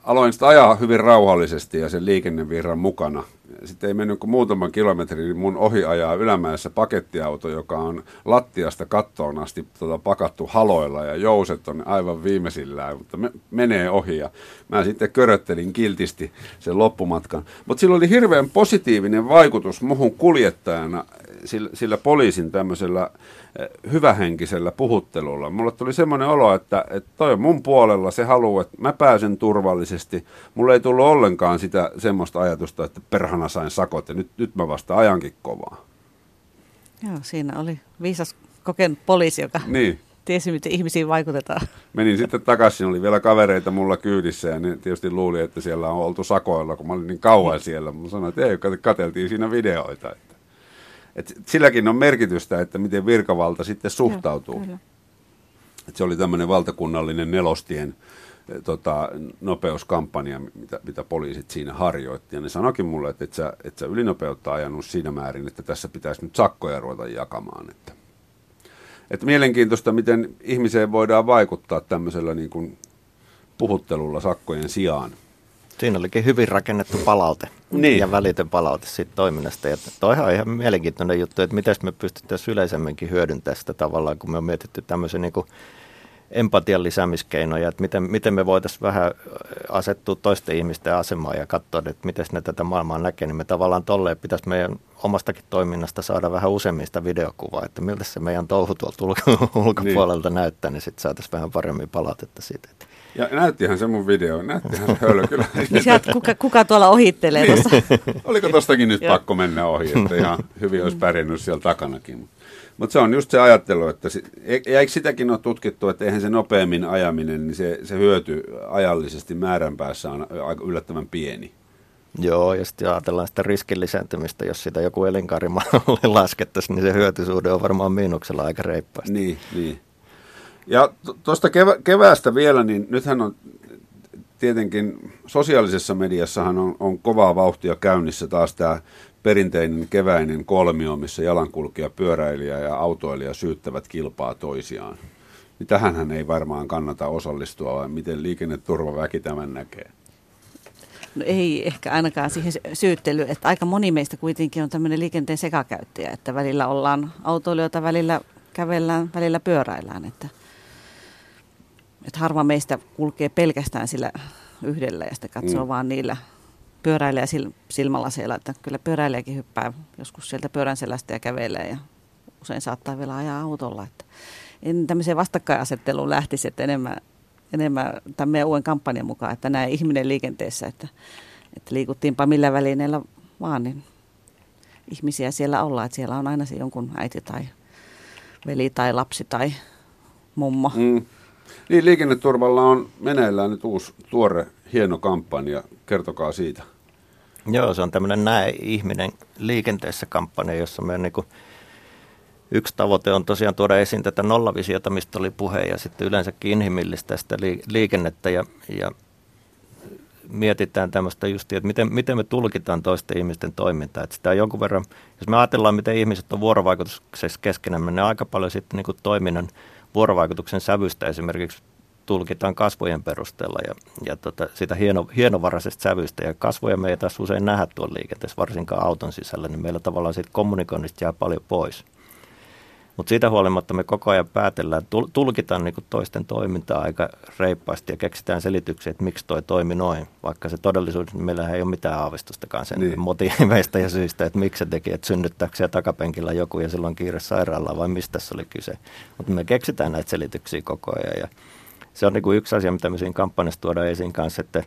aloin sitä ajaa hyvin rauhallisesti ja sen liikennevirran mukana. Sitten ei mennyt kuin muutaman kilometrin, niin mun ohi ajaa ylämäessä pakettiauto, joka on lattiasta kattoon asti tuota, pakattu haloilla ja jouset on aivan viimeisillään, mutta me, menee ohi ja mä sitten köröttelin kiltisti sen loppumatkan. Mutta sillä oli hirveän positiivinen vaikutus muhun kuljettajana sillä, sillä poliisin tämmöisellä hyvähenkisellä puhuttelulla. Mulle tuli semmoinen olo, että, että toi on mun puolella, se haluaa, että mä pääsen turvallisesti. Mulle ei tullut ollenkaan sitä semmoista ajatusta, että perhana sain sakot ja nyt, nyt mä vasta ajankin kovaa. Joo, siinä oli viisas kokenut poliisi, joka niin. tiesi, miten ihmisiin vaikutetaan. Menin sitten takaisin, oli vielä kavereita mulla kyydissä ja ne tietysti luuli, että siellä on oltu sakoilla, kun mä olin niin kauan siellä. Mä sanoin, että ei, katseltiin siinä videoita. Et silläkin on merkitystä, että miten virkavalta sitten suhtautuu. Joo, Et se oli tämmöinen valtakunnallinen nelostien eh, tota, nopeuskampanja, mitä, mitä poliisit siinä harjoitti. Ja ne sanoikin mulle, että et sä, et sä ylinopeutta ajanut siinä määrin, että tässä pitäisi nyt sakkoja ruveta jakamaan. Että, että mielenkiintoista, miten ihmiseen voidaan vaikuttaa tämmöisellä niin kuin puhuttelulla sakkojen sijaan. Siinä olikin hyvin rakennettu palaute niin. ja välitön palaute siitä toiminnasta. Ja toihan on ihan mielenkiintoinen juttu, että miten me pystyttäisiin yleisemminkin hyödyntämään sitä tavallaan, kun me on mietitty tämmöisen niin kuin empatian lisäämiskeinoja, että miten, miten me voitaisiin vähän asettua toisten ihmisten asemaan ja katsoa, että miten ne tätä maailmaa näkee, niin me tavallaan tolleen pitäisi meidän omastakin toiminnasta saada vähän useammin sitä videokuvaa, että miltä se meidän touhu tuolta ulkopuolelta niin. näyttää, niin sitten saataisiin vähän paremmin palautetta siitä. Että ja näyttihän se mun video, näyttihän se hölö kyllä. Sieltä kuka, kuka tuolla ohittelee niin. tuossa? Oliko tostakin nyt pakko mennä ohi, että ihan hyvin olisi pärjännyt siellä takanakin. Mutta se on just se ajattelu, että se, eikö sitäkin ole tutkittu, että eihän se nopeammin ajaminen, niin se, se hyöty ajallisesti määränpäässä on aika yllättävän pieni. Joo, ja sitten ajatellaan sitä riskin lisääntymistä, jos sitä joku elinkaarimalli laskettaisiin, niin se hyötysuhde on varmaan miinuksella aika reippaasti. Niin, niin. Ja tuosta kevä, keväästä vielä, niin nythän on tietenkin sosiaalisessa mediassahan on, on kovaa vauhtia käynnissä taas tämä perinteinen keväinen kolmio, missä jalankulkija, pyöräilijä ja autoilija syyttävät kilpaa toisiaan. Niin tähänhän ei varmaan kannata osallistua, vai miten liikenneturvaväki tämän näkee? No ei ehkä ainakaan siihen syyttelyyn, että aika moni meistä kuitenkin on tämmöinen liikenteen sekakäyttäjä, että välillä ollaan autoilijoita, välillä kävellään, välillä pyöräillään, että – että harva meistä kulkee pelkästään sillä yhdellä ja sitten katsoo mm. vaan niillä pyöräilijä silmällä siellä, että kyllä pyöräilijäkin hyppää joskus sieltä pyörän selästä ja kävelee ja usein saattaa vielä ajaa autolla. Että en tämmöiseen vastakkainasetteluun lähtisi, että enemmän, enemmän tämän meidän uuden kampanjan mukaan, että näin ihminen liikenteessä, että, että liikuttiinpa millä välineellä vaan, niin ihmisiä siellä ollaan, että siellä on aina se jonkun äiti tai veli tai lapsi tai mummo. Mm. Niin, liikenneturvalla on meneillään nyt uusi tuore hieno kampanja. Kertokaa siitä. Joo, se on tämmöinen näe ihminen liikenteessä kampanja, jossa meidän niin kuin yksi tavoite on tosiaan tuoda esiin tätä nollavisiota, mistä oli puhe, ja sitten yleensäkin inhimillistä sitä liikennettä, ja, ja mietitään tämmöistä just, että miten, miten me tulkitaan toisten ihmisten toimintaa. Että sitä on jonkun verran, jos me ajatellaan, miten ihmiset on vuorovaikutuksessa keskenään, niin aika paljon sitten niin toiminnan vuorovaikutuksen sävystä esimerkiksi tulkitaan kasvojen perusteella ja, ja tota, sitä hieno, hienovaraisesta sävystä. Ja kasvoja me ei taas usein nähdä tuolla liikenteessä, varsinkaan auton sisällä, niin meillä tavallaan siitä kommunikoinnista jää paljon pois. Mutta siitä huolimatta me koko ajan päätellään, tulkitaan niinku toisten toimintaa aika reippaasti ja keksitään selityksiä, että miksi toi toimi noin. Vaikka se todellisuudessa, niin meillä ei ole mitään aavistustakaan sen niin. motiiveista ja syistä, että miksi se teki, että synnyttääkö takapenkillä joku ja silloin kiire sairaalaa vai mistä se oli kyse. Mutta me keksitään näitä selityksiä koko ajan ja se on niinku yksi asia, mitä me siinä kampanjassa tuodaan esiin kanssa, että,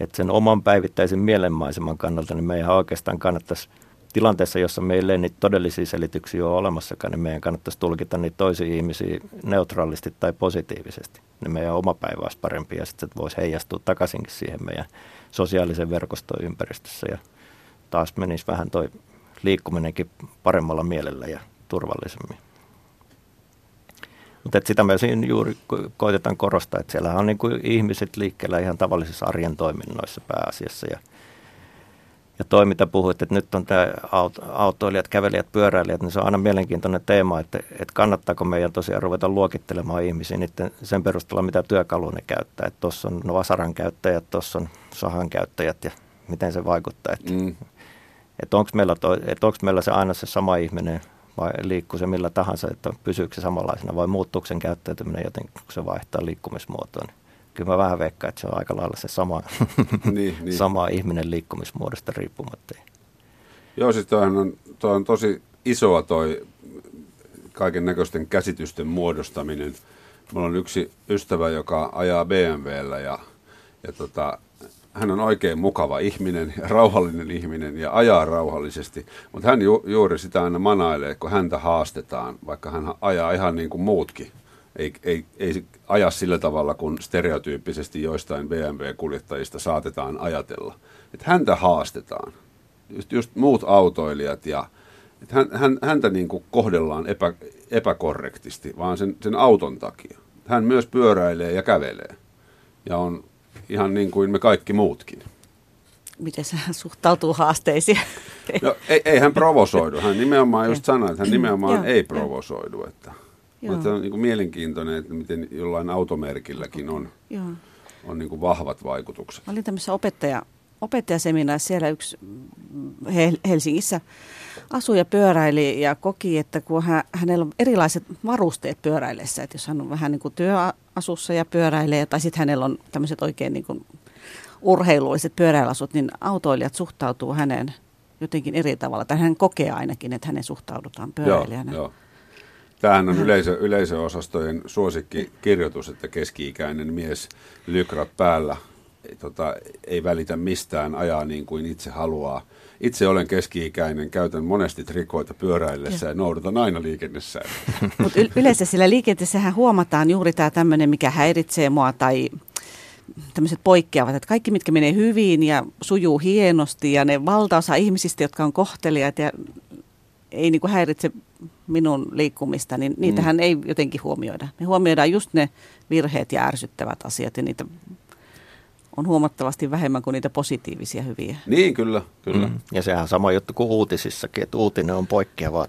että sen oman päivittäisen mielenmaiseman kannalta niin meidän oikeastaan kannattaisi – tilanteessa, jossa meillä ei niitä todellisia selityksiä ole olemassakaan, niin meidän kannattaisi tulkita niitä toisia ihmisiä neutraalisti tai positiivisesti. Niin meidän oma päivä olisi parempi ja sitten se voisi heijastua takaisinkin siihen meidän sosiaalisen verkoston ympäristössä ja taas menisi vähän toi liikkuminenkin paremmalla mielellä ja turvallisemmin. Mutta sitä me siinä juuri koitetaan korostaa, että siellä on niin kuin ihmiset liikkeellä ihan tavallisissa arjen toiminnoissa pääasiassa ja – Ja toi, mitä puhuit, että nyt on tämä autoilijat, kävelijät, pyöräilijät, niin se on aina mielenkiintoinen teema, että, että kannattaako meidän tosiaan ruveta luokittelemaan ihmisiä niiden, sen perusteella, mitä työkaluja ne käyttää. Että tuossa on vasaran käyttäjät, tuossa on sahan käyttäjät ja miten se vaikuttaa. Että, mm. että onko meillä, että onko meillä se aina se sama ihminen vai liikkuu se millä tahansa, että pysyykö se samanlaisena vai muuttuuko sen käyttäytyminen jotenkin, kun se vaihtaa liikkumismuotoa. Niin kyllä mä vähän veikkaan, että se on aika lailla se sama, niin, niin. sama ihminen liikkumismuodosta riippumatta. Joo, siis toi on, toi on tosi isoa toi kaiken näköisten käsitysten muodostaminen. Mulla on yksi ystävä, joka ajaa BMWllä ja, ja tota, hän on oikein mukava ihminen rauhallinen ihminen ja ajaa rauhallisesti, mutta hän ju, juuri sitä aina manailee, kun häntä haastetaan, vaikka hän ajaa ihan niin kuin muutkin. Ei, ei, ei aja sillä tavalla, kun stereotyyppisesti joistain BMW-kuljettajista saatetaan ajatella. Että häntä haastetaan. Just, just muut autoilijat ja että hän, hän, häntä niin kuin kohdellaan epä, epäkorrektisti, vaan sen, sen auton takia. Hän myös pyöräilee ja kävelee ja on ihan niin kuin me kaikki muutkin. Miten se suhtautuu haasteisiin? No, ei, ei hän provosoidu. Hän nimenomaan just sanoi, että hän nimenomaan ei provosoidu. Että, mutta se on niin kuin mielenkiintoinen, että miten jollain automerkilläkin on, on niin kuin vahvat vaikutukset. Mä olin tämmöisessä opettaja, opettajaseminaarissa siellä yksi Helsingissä asui ja pyöräili ja koki, että kun hän, hänellä on erilaiset varusteet pyöräillessä, että jos hän on vähän niin kuin työasussa ja pyöräilee, tai sitten hänellä on tämmöiset oikein niin kuin urheilulliset pyöräilasut, niin autoilijat suhtautuu häneen jotenkin eri tavalla, tai hän kokee ainakin, että hänen suhtaudutaan pyöräilijänä. Joo, joo. Tämähän on yleisö, yleisöosastojen suosikkikirjoitus, että keski-ikäinen mies lykrat päällä ei, tota, ei välitä mistään, ajaa niin kuin itse haluaa. Itse olen keski-ikäinen, käytän monesti trikoita pyöräillessä ja, ja noudatan aina liikennessä. Mutta yleensä sillä liikenteessähän huomataan juuri tämä tämmöinen, mikä häiritsee mua tai tämmöiset poikkeavat, että kaikki mitkä menee hyvin ja sujuu hienosti ja ne valtaosa ihmisistä, jotka on kohtelijat ja ei niin kuin häiritse minun liikkumista, niin niitähän mm. ei jotenkin huomioida. Me huomioidaan just ne virheet ja ärsyttävät asiat ja niitä on huomattavasti vähemmän kuin niitä positiivisia hyviä. Niin, kyllä. kyllä. Mm. Ja sehän on sama juttu kuin uutisissakin, että uutinen on poikkeava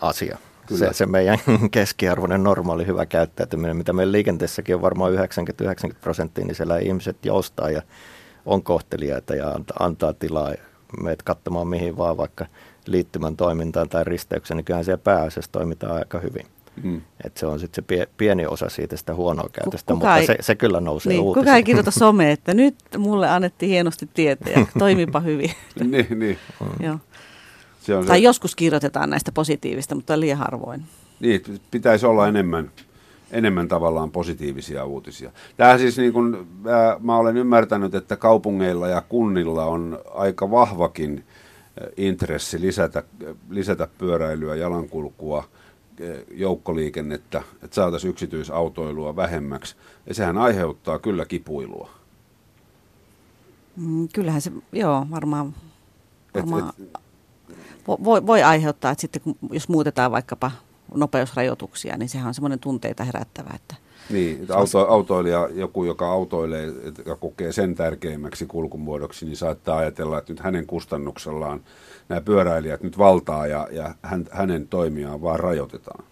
asia. Kyllä. Se, se meidän keskiarvoinen normaali hyvä käyttäytyminen, mitä meidän liikenteessäkin on varmaan 90-90 prosenttia, niin siellä ihmiset joustaa ja on kohteliaita ja antaa tilaa meidät katsomaan mihin vaan vaikka liittymän toimintaan tai risteykseen, niin kyllähän siellä pääasiassa toimitaan aika hyvin. Mm. Et se on sitten se pieni osa siitä sitä huonoa käytöstä, kuka mutta ei, se, se kyllä nousee niin, Kuka ei kirjoita some, että nyt mulle annettiin hienosti tietää ja toimipa hyvin. niin, niin. Mm. Joo. Se on tai se... joskus kirjoitetaan näistä positiivista, mutta liian harvoin. Niin, pitäisi olla enemmän, enemmän tavallaan positiivisia uutisia. Tämä siis niin kuin, mä, mä olen ymmärtänyt, että kaupungeilla ja kunnilla on aika vahvakin intressi lisätä, lisätä pyöräilyä, jalankulkua – joukkoliikennettä, että saataisiin yksityisautoilua vähemmäksi. Ja sehän aiheuttaa kyllä kipuilua. Mm, kyllähän se, joo, varmaan, varmaan et, et, voi, voi aiheuttaa, että sitten kun, jos muutetaan vaikkapa nopeusrajoituksia, niin sehän on semmoinen tunteita herättävä, että niin, että auto, autoilija, joku, joka autoilee ja kokee sen tärkeimmäksi kulkumuodoksi, niin saattaa ajatella, että nyt hänen kustannuksellaan nämä pyöräilijät nyt valtaa ja, ja hän, hänen toimiaan vaan rajoitetaan.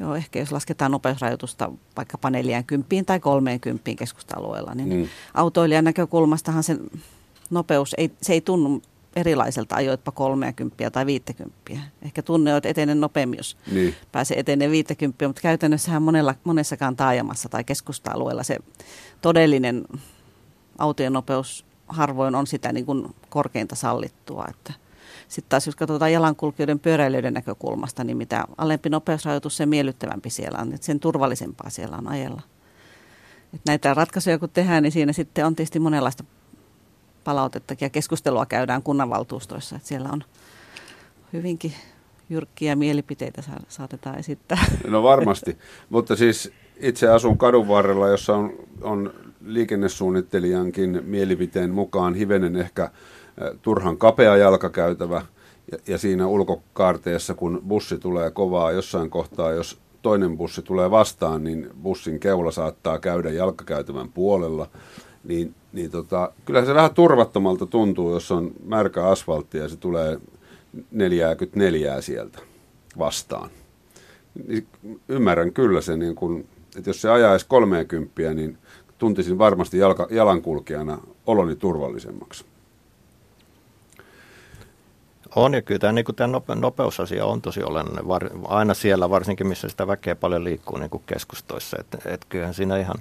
Joo, ehkä jos lasketaan nopeusrajoitusta vaikkapa 40 tai 30 keskusta-alueella, niin mm. autoilijan näkökulmastahan se nopeus ei, se ei tunnu erilaiselta ajoitpa 30 tai 50. Ehkä tunne että etenen nopeammin, jos niin. pääsee eteneen 50, mutta käytännössähän monella, monessakaan taajamassa tai keskusta-alueella se todellinen autojen nopeus harvoin on sitä niin kuin korkeinta sallittua. Että sitten taas jos katsotaan jalankulkijoiden pyöräilijöiden näkökulmasta, niin mitä alempi nopeusrajoitus, sen miellyttävämpi siellä on, että sen turvallisempaa siellä on ajella. Et näitä ratkaisuja kun tehdään, niin siinä sitten on tietysti monenlaista palautettakin ja keskustelua käydään kunnanvaltuustoissa, että siellä on hyvinkin jyrkkiä mielipiteitä saatetaan esittää. No varmasti, mutta siis itse asun kadun varrella, jossa on, on liikennesuunnittelijankin mielipiteen mukaan hivenen ehkä turhan kapea jalkakäytävä ja, ja siinä ulkokaarteessa, kun bussi tulee kovaa jossain kohtaa, jos toinen bussi tulee vastaan, niin bussin keula saattaa käydä jalkakäytävän puolella. Niin, niin tota, kyllä se vähän turvattomalta tuntuu, jos on märkä asfaltti ja se tulee 44 sieltä vastaan. Niin ymmärrän kyllä sen, niin kun, että jos se ajaisi 30, niin tuntisin varmasti jalka, jalankulkijana oloni turvallisemmaksi. On ja kyllä tämä, niin tämä nope, nopeusasia on tosi olennainen. Var, aina siellä, varsinkin missä sitä väkeä paljon liikkuu niin kuin keskustoissa. Että et kyllähän siinä ihan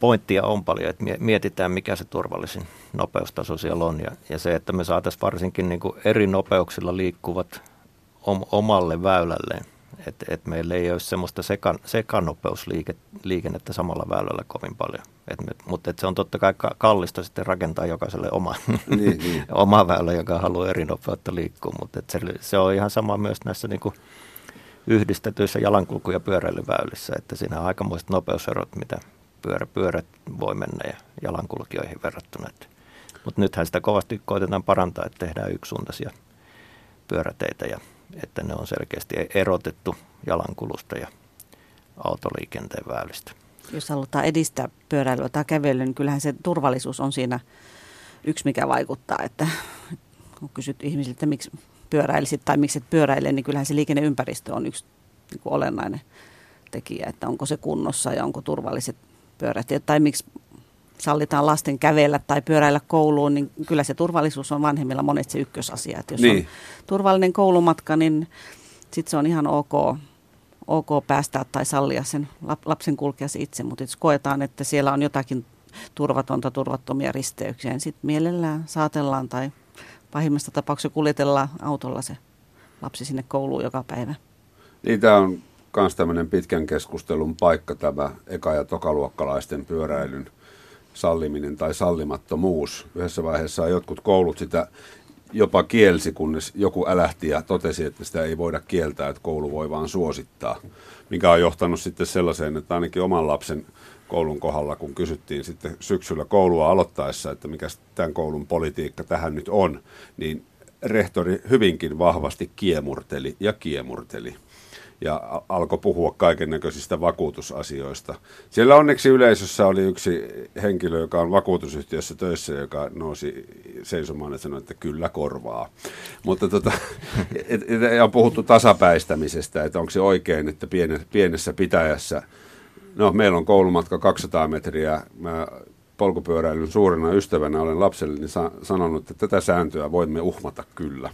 pointtia on paljon, että mietitään mikä se turvallisin nopeustaso siellä on. Ja, ja se, että me saataisiin varsinkin niin kuin eri nopeuksilla liikkuvat om, omalle väylälleen että et meillä ei ole semmoista sekan, sekanopeusliikennettä samalla väylällä kovin paljon. Et me, mutta et se on totta kai kallista sitten rakentaa jokaiselle oma, niin, niin. oma väylä, joka haluaa eri nopeutta liikkua. Mutta se, se on ihan sama myös näissä niin kuin yhdistetyissä jalankulku- ja pyöräilyväylissä, että siinä on aikamoiset nopeuserot, mitä pyörä, pyörät voi mennä ja jalankulkijoihin verrattuna. Mutta nythän sitä kovasti koitetaan parantaa, että tehdään yksisuuntaisia pyöräteitä ja että ne on selkeästi erotettu jalankulusta ja autoliikenteen väylistä. Jos halutaan edistää pyöräilyä tai kävelyä, niin kyllähän se turvallisuus on siinä yksi, mikä vaikuttaa. Että kun kysyt ihmisiltä, miksi pyöräilisit tai miksi et pyöräile, niin kyllähän se liikenneympäristö on yksi niin kuin olennainen tekijä, että onko se kunnossa ja onko turvalliset pyörät. Tai miksi sallitaan lasten kävellä tai pyöräillä kouluun, niin kyllä se turvallisuus on vanhemmilla monesti se ykkösasia. Että jos niin. on turvallinen koulumatka, niin sitten se on ihan ok, ok päästää tai sallia sen lapsen kulkea se itse. Mutta jos koetaan, että siellä on jotakin turvatonta, turvattomia risteyksiä, niin sitten mielellään saatellaan tai pahimmassa tapauksessa kuljetellaan autolla se lapsi sinne kouluun joka päivä. Niin, tämä on myös tämmöinen pitkän keskustelun paikka tämä eka- ja tokaluokkalaisten pyöräilyn salliminen tai sallimattomuus. Yhdessä vaiheessa jotkut koulut sitä jopa kielsi, kunnes joku älähti ja totesi, että sitä ei voida kieltää, että koulu voi vaan suosittaa. Mikä on johtanut sitten sellaiseen, että ainakin oman lapsen koulun kohdalla, kun kysyttiin sitten syksyllä koulua aloittaessa, että mikä tämän koulun politiikka tähän nyt on, niin rehtori hyvinkin vahvasti kiemurteli ja kiemurteli ja alkoi puhua kaiken näköisistä vakuutusasioista. Siellä onneksi yleisössä oli yksi henkilö, joka on vakuutusyhtiössä töissä, joka nousi seisomaan ja sanoi, että kyllä korvaa. Mutta tota, et, et, on puhuttu tasapäistämisestä, että onko se oikein, että pienessä pitäjässä, no meillä on koulumatka 200 metriä, mä polkupyöräilyn suurena ystävänä olen lapselleni sa- sanonut, että tätä sääntöä voimme uhmata kyllä.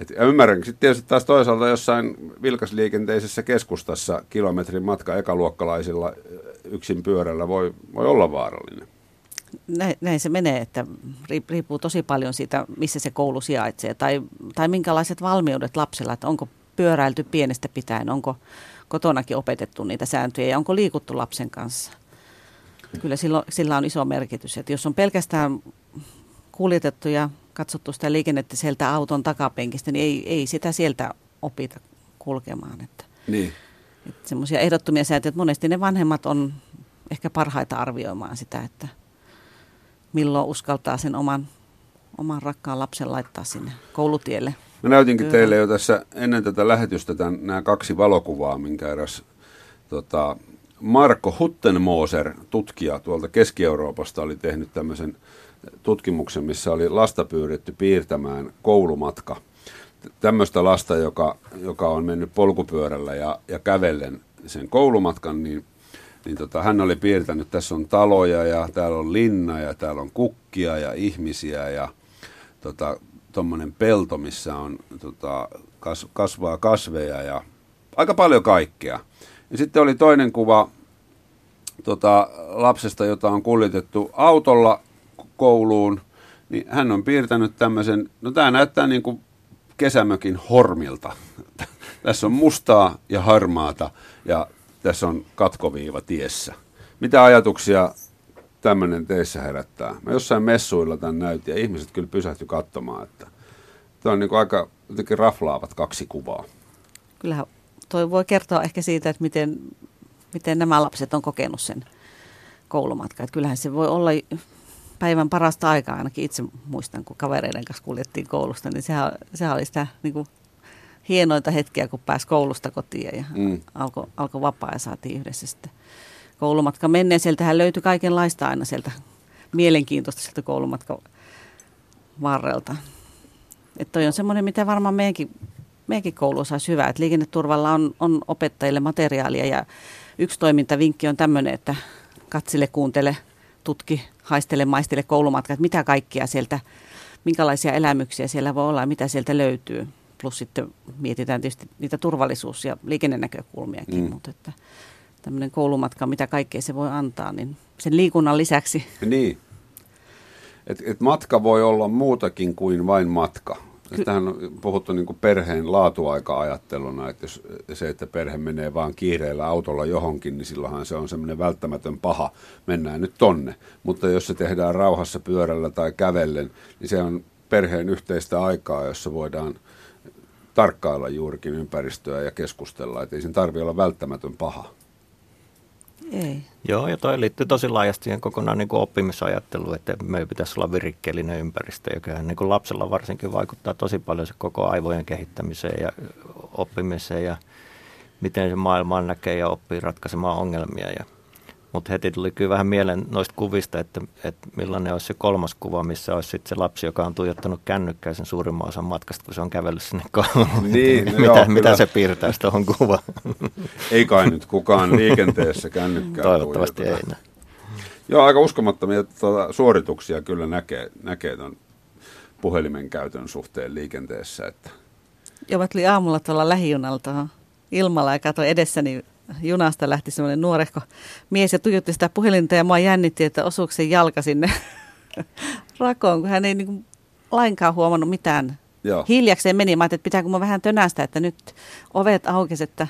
Et, ja ymmärrän sitten tietysti taas toisaalta jossain vilkasliikenteisessä keskustassa kilometrin matka ekaluokkalaisilla yksin pyörällä voi, voi olla vaarallinen. Näin, näin se menee, että riippuu tosi paljon siitä, missä se koulu sijaitsee tai, tai minkälaiset valmiudet lapsella, että onko pyöräilty pienestä pitäen, onko kotonakin opetettu niitä sääntöjä ja onko liikuttu lapsen kanssa. Kyllä sillä, sillä on iso merkitys, että jos on pelkästään kuljetettu ja katsottu sitä liikennettä sieltä auton takapenkistä, niin ei, ei sitä sieltä opita kulkemaan. Että, niin. että semmoisia ehdottomia sääntöjä, että monesti ne vanhemmat on ehkä parhaita arvioimaan sitä, että milloin uskaltaa sen oman, oman rakkaan lapsen laittaa sinne koulutielle. Mä näytinkin Kyllä. teille jo tässä ennen tätä lähetystä tämän, nämä kaksi valokuvaa, minkä eräs tota, Marko Huttenmoser, tutkija tuolta Keski-Euroopasta, oli tehnyt tämmöisen tutkimuksen, missä oli lasta pyydetty piirtämään koulumatka. Tämmöistä lasta, joka, joka on mennyt polkupyörällä ja, ja kävellen sen koulumatkan, niin, niin tota, hän oli piirtänyt, tässä on taloja ja täällä on linna ja täällä on kukkia ja ihmisiä ja tuommoinen tota, pelto, missä on tota, kas, kasvaa kasveja ja aika paljon kaikkea. Ja sitten oli toinen kuva tota, lapsesta, jota on kuljetettu autolla kouluun, niin hän on piirtänyt tämmöisen, no tämä näyttää niin kuin kesämökin hormilta. tässä on mustaa ja harmaata ja tässä on katkoviiva tiessä. Mitä ajatuksia tämmöinen teissä herättää? Mä jossain messuilla tämän näytin ja ihmiset kyllä pysähtyi katsomaan, että tämä on niin kuin aika jotenkin raflaavat kaksi kuvaa. Kyllähän toi voi kertoa ehkä siitä, että miten, miten nämä lapset on kokenut sen koulumatkan. Että kyllähän se voi olla päivän parasta aikaa, ainakin itse muistan, kun kavereiden kanssa kuljettiin koulusta, niin sehän, sehän oli sitä niin kuin, hienointa hetkiä, kun pääsi koulusta kotiin ja mm. alkoi alko vapaa ja saatiin yhdessä sitten koulumatka menneen. Sieltähän löytyi kaikenlaista aina sieltä mielenkiintoista sieltä koulumatka varrelta. Että toi on semmoinen, mitä varmaan meidänkin, meidänkin koulussa olisi hyvä, että liikenneturvalla on, on opettajille materiaalia ja yksi toimintavinkki on tämmöinen, että katsile, kuuntele, tutki, haistele, maistele koulumatka, että mitä kaikkia sieltä, minkälaisia elämyksiä siellä voi olla ja mitä sieltä löytyy. Plus sitten mietitään tietysti niitä turvallisuus- ja liikennenäkökulmiakin, mm. mutta että tämmöinen koulumatka, mitä kaikkea se voi antaa, niin sen liikunnan lisäksi. Niin. Et, et matka voi olla muutakin kuin vain matka. Tähän on puhuttu niin perheen laatuaika-ajatteluna, että jos se, että perhe menee vaan kiireellä autolla johonkin, niin silloinhan se on semmoinen välttämätön paha, mennään nyt tonne. Mutta jos se tehdään rauhassa pyörällä tai kävellen, niin se on perheen yhteistä aikaa, jossa voidaan tarkkailla juurikin ympäristöä ja keskustella, että ei sen tarvitse olla välttämätön paha. Ei. Joo, ja toi liittyy tosi laajasti siihen kokonaan niin kuin oppimisajatteluun, että meidän pitäisi olla virikkeellinen ympäristö, joka niin kuin lapsella varsinkin vaikuttaa tosi paljon se koko aivojen kehittämiseen ja oppimiseen ja miten se maailmaa näkee ja oppii ratkaisemaan ongelmia. Ja mutta heti tuli kyllä vähän mieleen noista kuvista, että, että millainen olisi se kolmas kuva, missä olisi sitten se lapsi, joka on tuijottanut kännykkää sen suurimman osan matkasta, kun se on kävellyt sinne kouluun. Niin, no mitä, joo, mitä kyllä. se piirtää tuohon kuvaan? Ei kai nyt kukaan liikenteessä kännykkää Toivottavasti ei. tuijoteta. Joo, aika uskomattomia tuota, suorituksia kyllä näkee, näkee ton puhelimen käytön suhteen liikenteessä. Että. Ja mä tulin aamulla tuolla lähijunalla tuohon ilmalla ja katsoin edessäni junasta lähti semmoinen nuorehko mies ja tuijotti sitä puhelinta ja mua jännitti, että osuuko se jalka sinne rakoon, kun hän ei niin lainkaan huomannut mitään. Joo. Hiljakseen meni. Mä ajattelin, että pitääkö mä vähän tönästä, että nyt ovet aukesi, että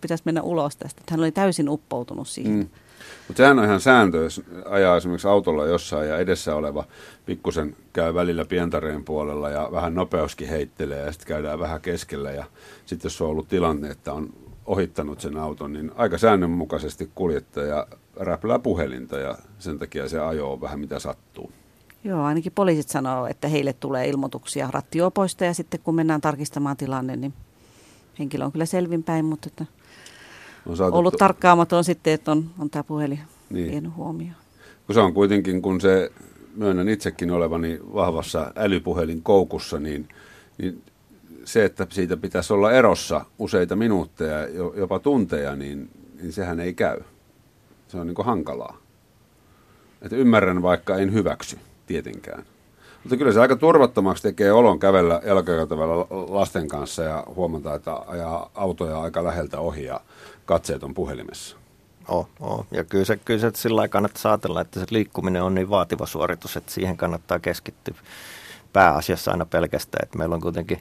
pitäisi mennä ulos tästä. Hän oli täysin uppoutunut siihen. Mm. Mutta sehän on ihan sääntö, jos ajaa esimerkiksi autolla jossain ja edessä oleva pikkusen käy välillä pientareen puolella ja vähän nopeuskin heittelee ja sitten käydään vähän keskellä ja sitten jos on ollut tilanne, että on ohittanut sen auton, niin aika säännönmukaisesti kuljettaja räplää puhelinta ja sen takia se ajo on vähän mitä sattuu. Joo, ainakin poliisit sanoo, että heille tulee ilmoituksia rattiopoista ja sitten kun mennään tarkistamaan tilanne, niin henkilö on kyllä selvinpäin, mutta että On on ollut tarkkaamaton sitten, että on, on tämä puhelin Niin. niin. vienyt huomioon. kun se on kuitenkin, kun se myönnän itsekin olevani vahvassa älypuhelin koukussa, niin, niin se, että siitä pitäisi olla erossa useita minuutteja, jo- jopa tunteja, niin, niin sehän ei käy. Se on niin hankalaa. Että ymmärrän, vaikka en hyväksy tietenkään. Mutta kyllä se aika turvattomaksi tekee olon kävellä jalkakäytävällä lasten kanssa ja huomata, että ajaa autoja aika läheltä ohi ja katseet on puhelimessa. Oh, oh. Ja kyllä se, kyllä se sillä lailla kannattaa ajatella, että se liikkuminen on niin vaativa suoritus, että siihen kannattaa keskittyä pääasiassa aina pelkästään. Että meillä on kuitenkin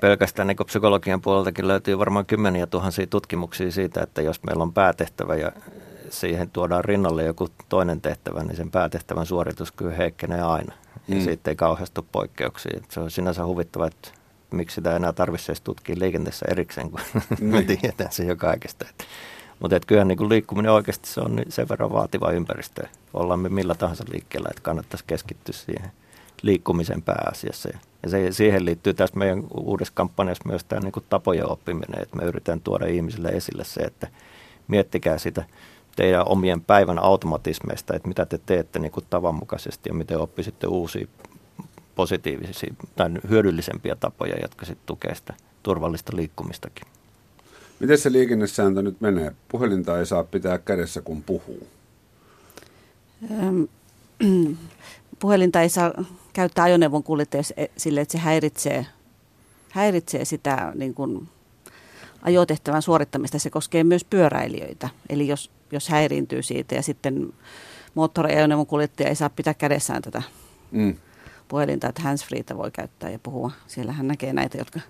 pelkästään niin psykologian puoleltakin löytyy varmaan kymmeniä tuhansia tutkimuksia siitä, että jos meillä on päätehtävä ja siihen tuodaan rinnalle joku toinen tehtävä, niin sen päätehtävän suoritus kyllä heikkenee aina. Ja Mm. siitä ei kauheasti poikkeuksia. Et Se on sinänsä huvittava, että miksi sitä enää tarvitsisi edes tutkia liikenteessä erikseen, kun me Niin. tiedetään se jo kaikesta. Et, mutta et kyllähän niin liikkuminen oikeasti se on sen verran vaativa ympäristö. Ollaan me millä tahansa liikkeellä, että kannattaisi keskittyä siihen liikkumisen pääasiassa. Ja- Ja se, siihen liittyy tässä meidän uudessa kampanjassa myös tämä niin kuin tapojen oppiminen, että me yritetään tuoda ihmisille esille se, että miettikää sitä teidän omien päivän automatismeista, että mitä te teette niin kuin tavanmukaisesti ja miten oppisitte uusia positiivisia tai hyödyllisempiä tapoja, jotka sitten tukee sitä turvallista liikkumistakin. Miten se liikennesääntö nyt menee? Puhelinta ei saa pitää kädessä, kun puhuu. Puhelinta ei saa käyttää ajoneuvon kuljettajassa e- sille, että se häiritsee, häiritsee sitä niin kuin ajotehtävän suorittamista. Se koskee myös pyöräilijöitä. Eli jos, jos häiriintyy siitä ja sitten moottoriajoneuvon kuljettaja ei saa pitää kädessään tätä Mm. puhelinta, että handsfreeta voi käyttää ja puhua. Siellähän näkee näitä, jotka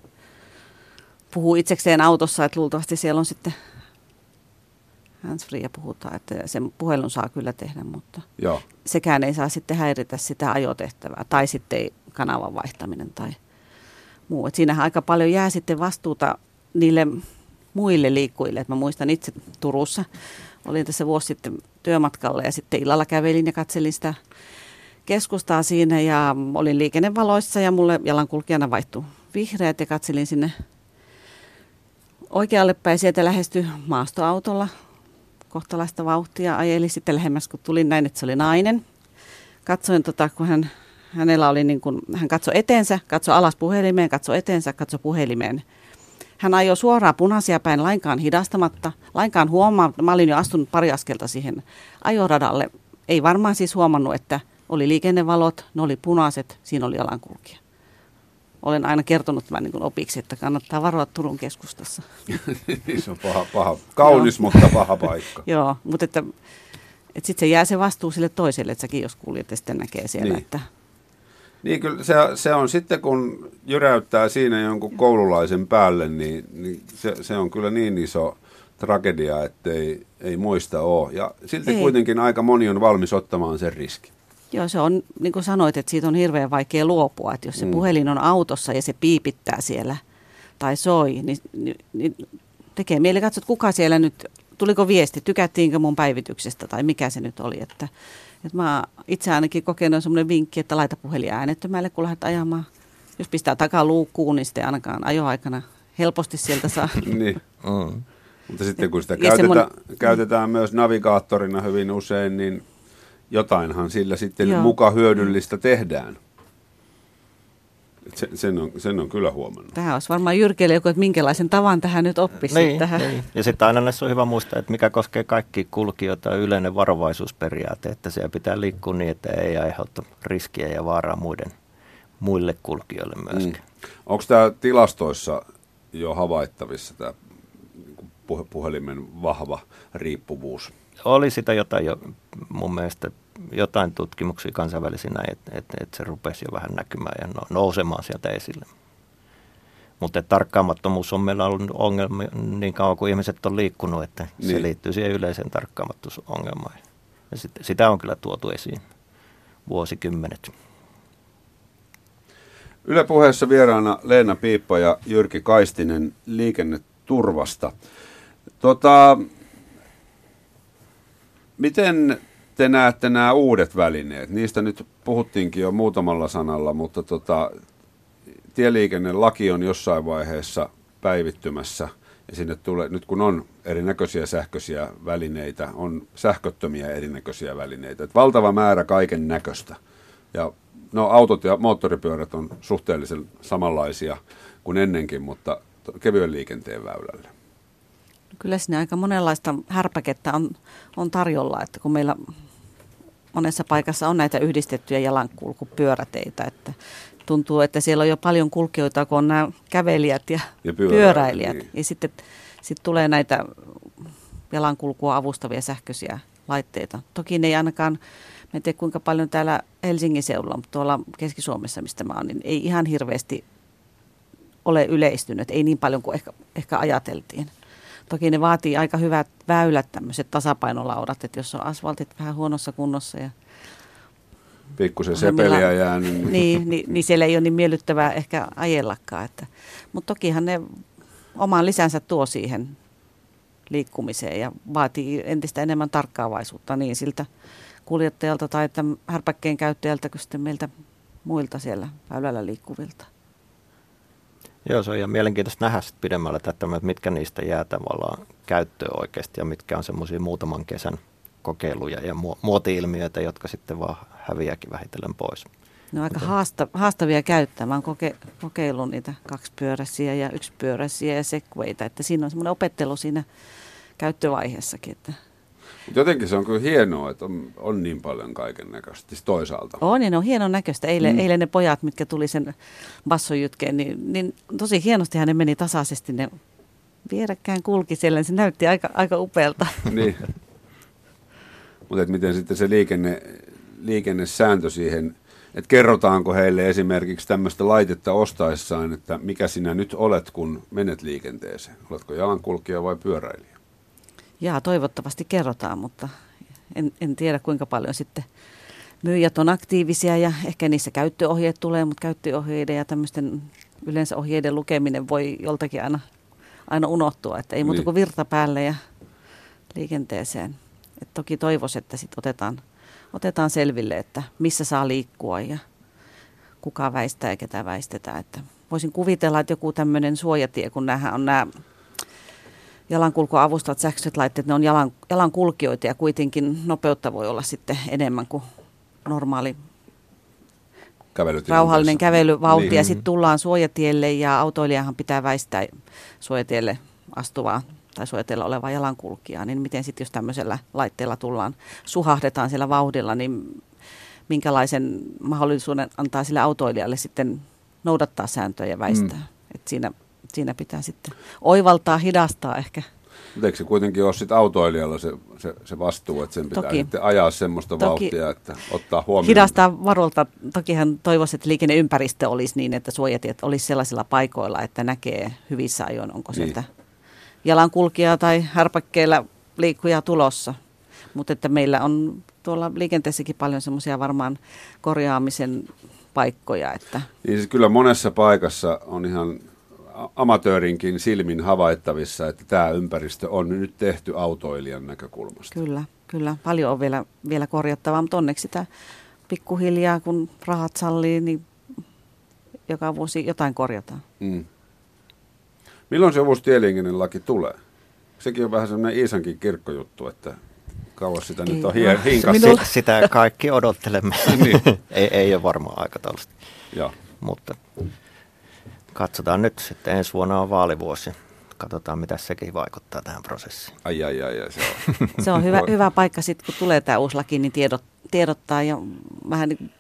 puhuu itsekseen autossa, että luultavasti siellä on sitten handsfree ja puhutaan, että sen puhelun saa kyllä tehdä, mutta Joo. sekään ei saa sitten häiritä sitä ajotehtävää tai sitten kanavan vaihtaminen tai muu. Et siinähän aika paljon jää sitten vastuuta niille muille liikkujille. Et mä muistan itse Turussa, olin tässä vuosi sitten työmatkalla ja sitten illalla kävelin ja katselin sitä keskustaa siinä ja olin liikennevaloissa ja mulle jalankulkijana vaihtui vihreät ja katselin sinne oikealle päin. Sieltä lähestyi maastoautolla kohtalaista vauhtia, ajeli sitten lähemmäs, kun tulin näin, että se oli nainen. Katsoin, tota, kun hän, hänellä oli niin kuin, hän katsoi eteensä, katsoi alas puhelimeen, katsoi eteensä, katsoi puhelimeen. Hän ajoi suoraan punaisia päin lainkaan hidastamatta, lainkaan huomaa, mä olin jo astunut pari askelta siihen ajoradalle. Ei varmaan siis huomannut, että oli liikennevalot, ne oli punaiset, siinä oli jalankulkija. Olen aina kertonut tämän niin opiksi, että kannattaa varoa Turun keskustassa. Se on paha, paha. kaunis, mutta paha paikka. Joo, mutta että, että sitten se jää se vastuu sille toiselle, että säkin jos kuljet ja sitten näkee siellä, Niin. että Niin kyllä se, se on sitten, kun jyräyttää siinä jonkun koululaisen päälle, niin, niin se, se on kyllä niin iso tragedia, että ei, ei muista ole. Ja silti Ei. kuitenkin aika moni on valmis ottamaan sen riskin. Joo, se on, niin kuin sanoit, että siitä on hirveän vaikea luopua. Että jos se mm. puhelin on autossa ja se piipittää siellä tai soi, niin, niin, niin tekee mieli katsoa, että kuka siellä nyt, tuliko viesti, tykättiinkö mun päivityksestä tai mikä se nyt oli. Että, että mä itse ainakin kokenut semmoinen vinkki, että laita puhelin äänettömälle, kun lähdet ajamaan. Jos pistää takaa luukkuun, niin sitten ainakaan ajoaikana helposti sieltä saa. niin. Mm. Mutta sitten kun sitä Ja käytetään, semmoinen- käytetään myös navigaattorina hyvin usein, niin jotainhan sillä sitten Joo. muka hyödyllistä tehdään. Et Se, sen, on, sen on kyllä huomannut. Tähän olisi varmaan Jyrkeille joku, että minkälaisen tavan tähän nyt oppisi. Niin, tähän. niin. Ja sitten aina näissä on hyvä muistaa, että mikä koskee kaikki kulkijoita yleinen varovaisuusperiaate, että siellä pitää liikkua niin, että ei aiheuta riskiä ja vaaraa muiden, muille kulkijoille myöskin. Mm. Onko tämä tilastoissa jo havaittavissa tämä puhe- puhelimen vahva riippuvuus? Oli sitä jotain jo, mun mielestä jotain tutkimuksia kansainvälisiä näin, että, että, että se rupesi jo vähän näkymään ja no- nousemaan sieltä esille. Mutta tarkkaamattomuus on meillä ollut ongelma niin kauan kuin ihmiset on liikkunut, että. Niin. se liittyy siihen yleiseen tarkkaamattomuusongelmaan. Ja sit, sitä on kyllä tuotu esiin vuosikymmenet. Yle puheessa vieraana Leena Piippa ja Jyrki Kaistinen liikenneturvasta. Tota, miten te näette nämä uudet välineet? Niistä nyt puhuttiinkin jo muutamalla sanalla, mutta tota, tieliikennelaki on jossain vaiheessa päivittymässä ja sinne tulee, nyt kun on erinäköisiä sähköisiä välineitä, on sähköttömiä erinäköisiä välineitä, että valtava määrä kaiken näköistä. Ja no autot ja moottoripyörät on suhteellisen samanlaisia kuin ennenkin, mutta kevyen liikenteen väylälle. Kyllä siinä aika monenlaista härpäkettä on, on tarjolla, että kun meillä monessa paikassa on näitä yhdistettyjä jalankulkupyöräteitä, että tuntuu, että siellä on jo paljon kulkijoita, kun on nämä kävelijät ja, Ja pyöräilijät, pyöräilijät. niin. Ja sitten sit tulee näitä jalankulkua avustavia sähköisiä laitteita. Toki ne ei ainakaan, mä en tiedä kuinka paljon täällä Helsingin seudulla, mutta tuolla Keski-Suomessa, mistä mä oon, niin ei ihan hirveästi ole yleistynyt, ei niin paljon kuin ehkä, ehkä ajateltiin. Toki ne vaatii aika hyvät väylät, tämmöiset tasapainolaudat, että jos on asfaltit vähän huonossa kunnossa ja Pikkusen sepeliä jäänyt. Niin, niin, niin, niin siellä ei ole niin miellyttävää ehkä ajellakaan. Että, mutta tokihan ne oman lisänsä tuo siihen liikkumiseen ja vaatii entistä enemmän tarkkaavaisuutta niin siltä kuljettajalta tai tämän härpäkkeen käyttäjältä kuin sitten meiltä muilta siellä väylällä liikkuvilta. Joo, se on ihan mielenkiintoista nähdä sit pidemmällä tätä, että mitkä niistä jää tavallaan käyttöön oikeasti ja mitkä on semmoisia muutaman kesän kokeiluja ja muo- muoti-ilmiöitä, jotka sitten vaan häviääkin vähitellen pois. Ne on aika haasta, haastavia käyttää. Mä oon koke, kokeillut niitä kaksipyöräisiä ja yksipyöräisiä ja segwayta, että siinä on semmoinen opettelu siinä käyttövaiheessakin. Että jotenkin se on kyllä hienoa, että on, on niin paljon kaiken näköistä siis toisaalta. on ja ne on hienon näköistä. Eilen, mm. eilen ne pojat, mitkä tuli sen bassojytkeen, niin, niin tosi hienosti ne meni tasaisesti ne vierekkäin kulki siellä. niin Se näytti aika, aika upealta. niin. Mutta miten sitten se liikenne, liikennesääntö siihen, että kerrotaanko heille esimerkiksi tämmöistä laitetta ostaessaan, että mikä sinä nyt olet, kun menet liikenteeseen? Oletko jalankulkija vai pyöräilijä? Jaa, toivottavasti kerrotaan, mutta en, en tiedä kuinka paljon sitten myyjät on aktiivisia ja ehkä niissä käyttöohjeet tulee, mutta käyttöohjeiden ja tämmöisten yleensä ohjeiden lukeminen voi joltakin aina, aina unohtua, että ei muuta Niin. kuin virta päälle ja liikenteeseen. Et toki toivoisi, että sit otetaan, otetaan selville, että missä saa liikkua ja kuka väistää ja ketä väistetään. Että voisin kuvitella, että joku tämmöinen suojatie, kun näähän on nämä jalankulkuavustat, sähköiset laitteet, ne on jalan, jalankulkijoita ja kuitenkin nopeutta voi olla sitten enemmän kuin normaali rauhallinen kävelyvauhti. Niin. Ja sitten tullaan suojatielle ja autoilijahan pitää väistää suojatielle astuvaa tai suojatiellä olevaa jalankulkijaa. Niin miten sitten, jos tämmöisellä laitteella tullaan, suhahdetaan siellä vauhdilla, niin minkälaisen mahdollisuuden antaa sille autoilijalle sitten noudattaa sääntöjä ja väistää. Mm. Et siinä, siinä pitää sitten oivaltaa, hidastaa ehkä. Mutta eikö se kuitenkin ole sitten autoilijalla se, se, se vastuu, että sen pitää toki, sitten ajaa semmoista toki, vauhtia, että ottaa huomioon. Hidastaa varolta. Tokihan toivoisi, että liikenneympäristö olisi niin, että suojatiet olisi sellaisilla paikoilla, että näkee hyvissä ajoin, onko niin. sieltä jalankulkija tai härpäkkeellä liikkuja tulossa. Mutta että meillä on tuolla liikenteessäkin paljon semmoisia varmaan korjaamisen paikkoja. Että. Niin siis kyllä monessa paikassa on ihan amatöörinkin silmin havaittavissa, että tämä ympäristö on nyt tehty autoilijan näkökulmasta. Kyllä, kyllä. Paljon on vielä, vielä korjattavaa, mutta onneksi sitä pikkuhiljaa, kun rahat sallii, niin joka vuosi jotain korjataan. Mm. Milloin se uusi laki tulee? Sekin on vähän semmoinen Iisankin kirkkojuttu, että kauas sitä Ei, nyt on hien, Minulla... Sitä kaikki odottelemme. niin. ei, ei ole varmaan aikataulusta. Joo. Mutta katsotaan nyt sitten. Ensi vuonna on vaalivuosi. Katsotaan, mitä sekin vaikuttaa tähän prosessiin. Ai, ai, ai, ai se on. se on hyvä, hyvä paikka sitten, kun tulee tämä uusi laki, niin tiedot, tiedottaa ja vähän niin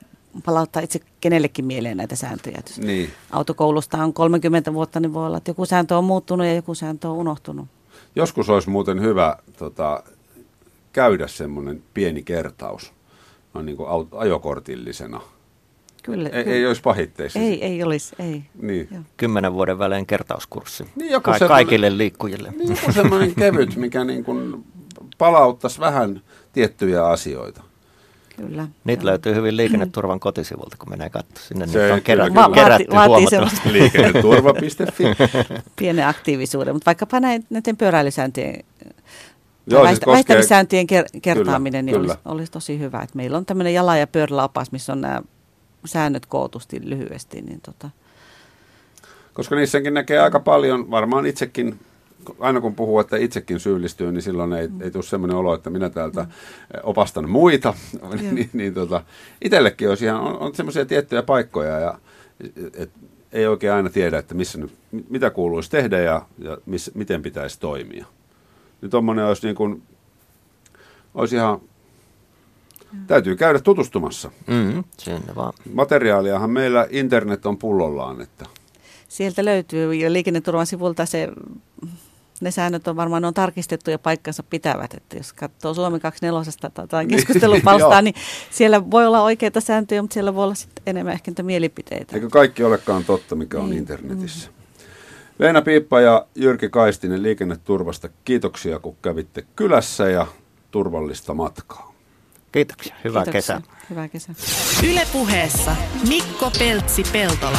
palauttaa itse kenellekin mieleen näitä sääntöjä. Niin. Autokoulusta on 30 vuotta, niin voi olla, että joku sääntö on muuttunut ja joku sääntö on unohtunut. Joskus olisi muuten hyvä tota, käydä semmoinen pieni kertaus on niin kuin ajokortillisena. Kyllä, ei, kyllä. ei olisi pahitteissa. Ei, ei olisi, ei. Niin. Kymmenen vuoden välein kertauskurssi niin, joku Ka- kaikille liikkujille. Niin, joku semmoinen kevyt, mikä niin kuin palauttaisi vähän tiettyjä asioita. Kyllä. Niitä joo. löytyy hyvin liikenneturvan kotisivulta, kun menee katsomaan. Sinne se, niitä on kerätty, va- kerätty vaati, huomattavasti. Liikenneturva.fi. Pienen aktiivisuuden, mutta vaikkapa näiden pyöräilysääntöjen Joo, väistä, siis ker- kertaaminen kyllä, niin kyllä. Olisi, olisi tosi hyvä. Et meillä on tämmöinen jala- ja pyöräläopas, missä on nämä säännöt kootusti lyhyesti. Niin tota. Koska niissäkin näkee aika paljon, varmaan itsekin aina kun puhuu, että itsekin syyllistyy, niin silloin ei, ei tule sellainen olo, että minä täältä mm. opastan muita. niin, niin tota, itsellekin olisi ihan, on, on semmoisia tiettyjä paikkoja ja et, ei oikein aina tiedä, että missä, mitä kuuluisi tehdä ja, ja miss, miten pitäisi toimia. Niin tuommoinen olisi niin kuin, olisi ihan, täytyy käydä tutustumassa. Mm, sinne vaan. Materiaaliahan meillä internet on pullollaan, että Sieltä löytyy ja liikenneturvan sivulta se ne säännöt on varmaan ne on tarkistettu ja paikkansa pitävät. Että jos katsoo Suomi 24 tai niin, keskustelupalstaa, niin siellä voi olla oikeita sääntöjä, mutta siellä voi olla sitten enemmän ehkä niitä mielipiteitä. Eikö kaikki olekaan totta, mikä on niin. internetissä? Mm. Leena Piippa ja Jyrki Kaistinen liikenneturvasta. Kiitoksia, kun kävitte kylässä ja turvallista matkaa. Kiitoksia. Hyvää Kiitoksia. kesää. Hyvää kesää. Ylepuheessa Mikko Peltsi-Peltola.